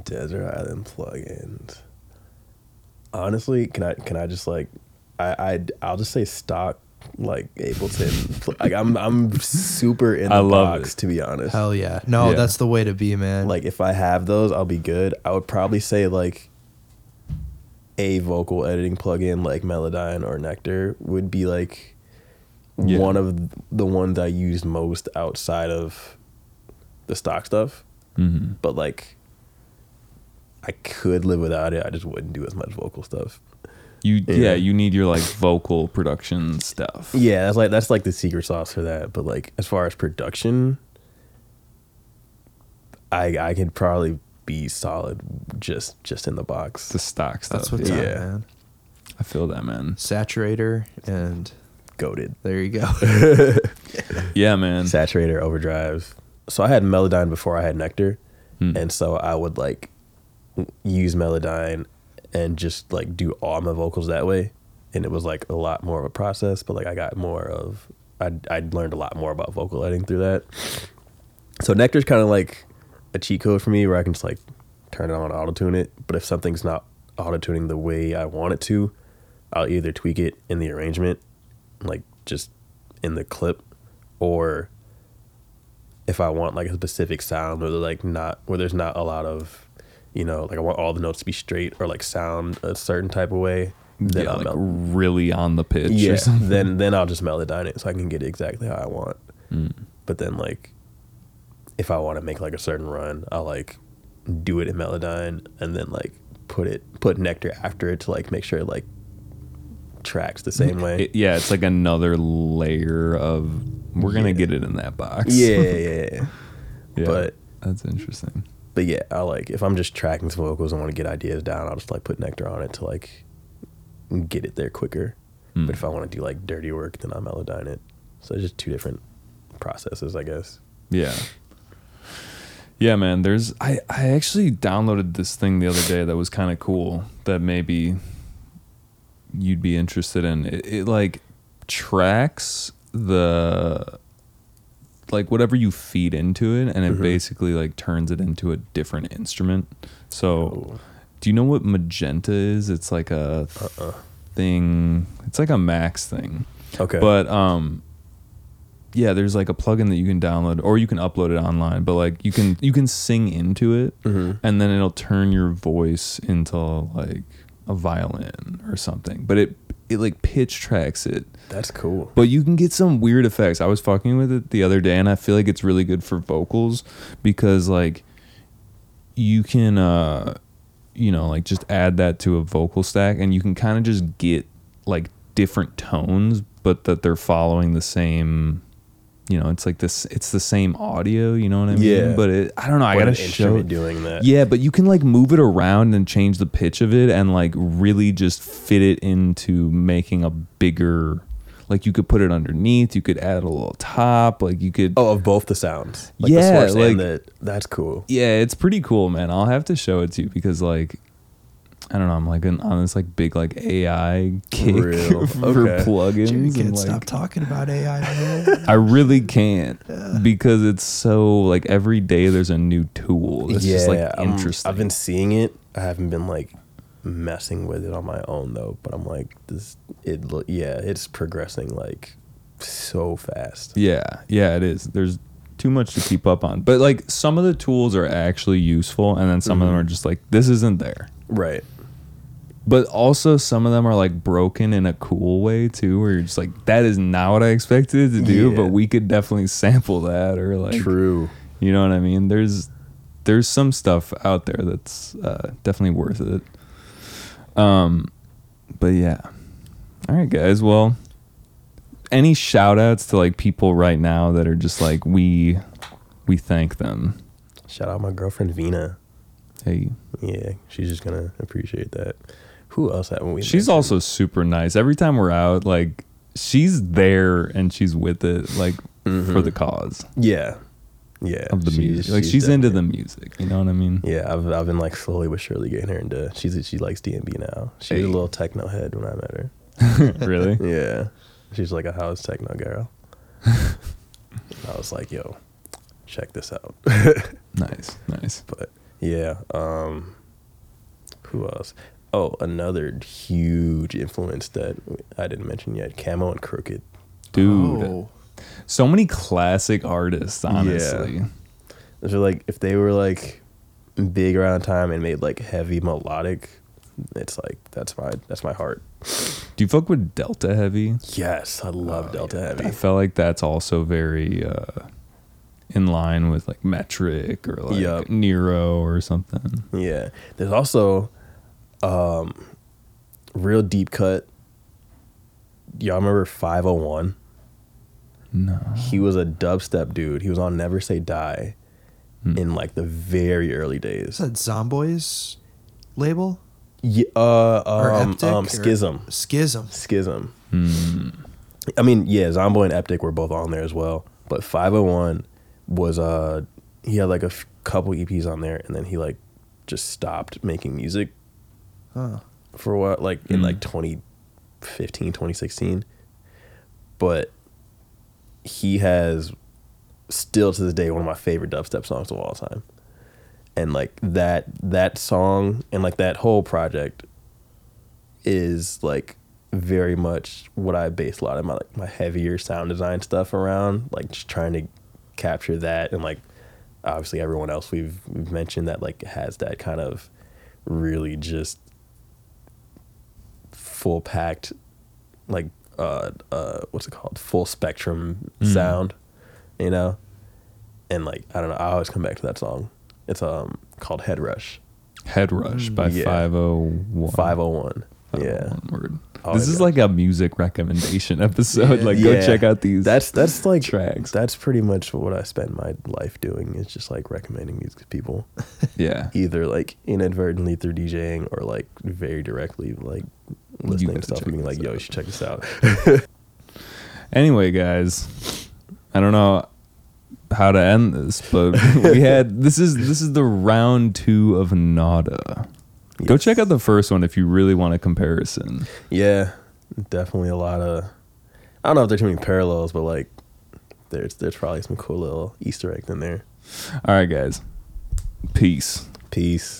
Desert Island plugins. Honestly, can I can I just like I I I'll just say stock like Ableton. Like I'm I'm super in the I love box it. to be honest. Hell yeah. No, Yeah. that's the way to be, man. Like if I have those, I'll be good. I would probably say like a vocal editing plugin like Melodyne or Nectar would be like Yeah. one of the ones I use most outside of the stock stuff. Mhm. But like I could live without it. I just wouldn't do as much vocal stuff. You yeah. Yeah. you need your like vocal production stuff. Yeah, that's like that's like the secret sauce for that. But like as far as production, I I could probably be solid just just in the box. The stock stuff. that's what's yeah. up, yeah. man. I feel that, man. Saturator and Goaded. there you go. Yeah, man. Saturator, overdrive. So I had Melodyne before I had Nectar, Hmm. and so I would like use Melodyne and just like do all my vocals that way, and it was like a lot more of a process. But like I got more of I I learned a lot more about vocal editing through that. So Nectar's kind of like a cheat code for me where I can just like turn it on, auto tune it. But if something's not auto tuning the way I want it to, I'll either tweak it in the arrangement, like just in the clip, or if I want like a specific sound where they're like not where there's not a lot of, you know, like I want all the notes to be straight or like sound a certain type of way. Then yeah, I'll like mel- really on the pitch. yeah, Or something. then then I'll just melodyne it so I can get it exactly how I want. Mm. But then like, if I want to make like a certain run, I'll like do it in melodyne and then like put it put nectar after it to like make sure it like tracks the same way. It- yeah, it's like another layer of we're gonna Yeah. get it in that box. yeah, yeah, yeah. Yeah, but- that's interesting. But yeah, I like if I'm just tracking some vocals and want to get ideas down, I'll just like put nectar on it to like get it there quicker. Mm. But if I want to do like dirty work, then I'll melodyne it. So it's just two different processes, I guess. Yeah. Yeah, man. There's I I actually downloaded this thing the other day that was kind of cool that maybe you'd be interested in. It, it like tracks the like whatever you feed into it and it Mhm. basically like turns it into a different instrument. So Oh. do you know what magenta is? It's like a Uh-uh. thing. It's like a Max thing. Okay. But um yeah, there's like a plugin that you can download or you can upload it online, but like you can you can sing into it Mhm. and then it'll turn your voice into like a violin or something. But it it like pitch tracks it. that's cool. But you can get some weird effects. I was fucking with it the other day and I feel like it's really good for vocals because like you can uh you know like just add that to a vocal stack and you can kind of just get like different tones but that they're following the same you know, it's like this. It's the same audio. You know what I mean? Yeah. But it, I don't know. I What gotta show. doing that. Yeah, but you can like move it around and change the pitch of it and like really just fit it into making a bigger. Like you could put it underneath. You could add a little top. Like you could. Oh, of both the sounds. Like Yeah, the like- the that's cool. Yeah, it's pretty cool, man. I'll have to show it to you because like I don't know, I'm like an, on this like big like AI kick Real? for Okay. plugins Jimmy can't like stop talking about AI. Man. I really can't because it's so like every day there's a new tool. It's just like I'm- interesting. I've been seeing it. I haven't been like messing with it on my own though. But I'm like this. It lo- yeah, it's progressing like so fast. Yeah, yeah, it is. There's too much to keep up on. But like some of the tools are actually useful and then some of them Mhm. are just like this isn't there. Right. But also some of them are like broken in a cool way too, where you're just like, that is not what I expected to do, Yeah. but we could definitely sample that or like True. You know what I mean? There's there's some stuff out there that's uh, definitely worth it. Um but yeah. All right guys, well any shout outs to like people right now that are just like we we thank them. Shout out my girlfriend Vina. Hey. Yeah, she's just gonna appreciate that. Who else haven't we? She's mentioned? also super nice. Every time we're out, like she's there and she's with it, like for Mhm. the cause yeah, yeah of the she's- music. Like she's, into the music. You know what I mean? Yeah, I've I've been like slowly but surely getting her into. She's she likes D and B now. She was Hey. a little techno head when I met her. really? Yeah, she's like a house techno girl. I was like, yo, check this out. Nice, nice. but yeah, um, who else? Oh, another huge influence that I didn't mention yet: Camo and Krooked. Dude. Oh. So many classic artists, honestly. So like, if they were like big around time and made like heavy melodic, it's like that's my that's my heart. Do you fuck with Delta Heavy? Yes, I love Delta Heavy. I felt like that's also very uh, in line with like Metrik or like Yup. Nero or something. Yeah. There's also um real deep cut. Y'all remember 501? No. He was a dubstep dude. He was on Never Say Die Hmm. in like the very early Is days. that Zomboy's label? Yeah, uh, Or um, Eptic, um, or- Schism. Schism. Schism. Hmm. I mean, yeah, Zomboy and Eptic were both on there as well. But 501 was uh he had like a f- couple EPs on there and then he like just stopped making music Huh. for what like in like 2015 2016 but he has still to this day one of my favorite dubstep songs of all time and like that that song and like that whole project is like very much what I base a lot of my like my heavier sound design stuff around like just trying to capture that and like obviously everyone else we've, we've mentioned that like has that kind of really just full packed like uh uh what's it called full spectrum Mm. sound you know and like i don't know i always come back to that song it's um called head rush Head Rush by Yeah. 501. 501 yeah word. Oh, this is like a music recommendation episode. Like, go Yeah. check out these. that's that's like tracks. that's pretty much what i spend my life doing is just like recommending music to people yeah. either like inadvertently through djing or like very directly like listening to stuff check and being this like yo out. you should check this out Anyway, guys, I don't know how to end this, but we had this is this is the round two of Naughta. Go check out the first one if you really want a comparison. Yeah, definitely a lot of. I don't know if there's too many parallels, but like, there's there's probably some cool little Easter eggs in there. All right, guys. Peace. Peace.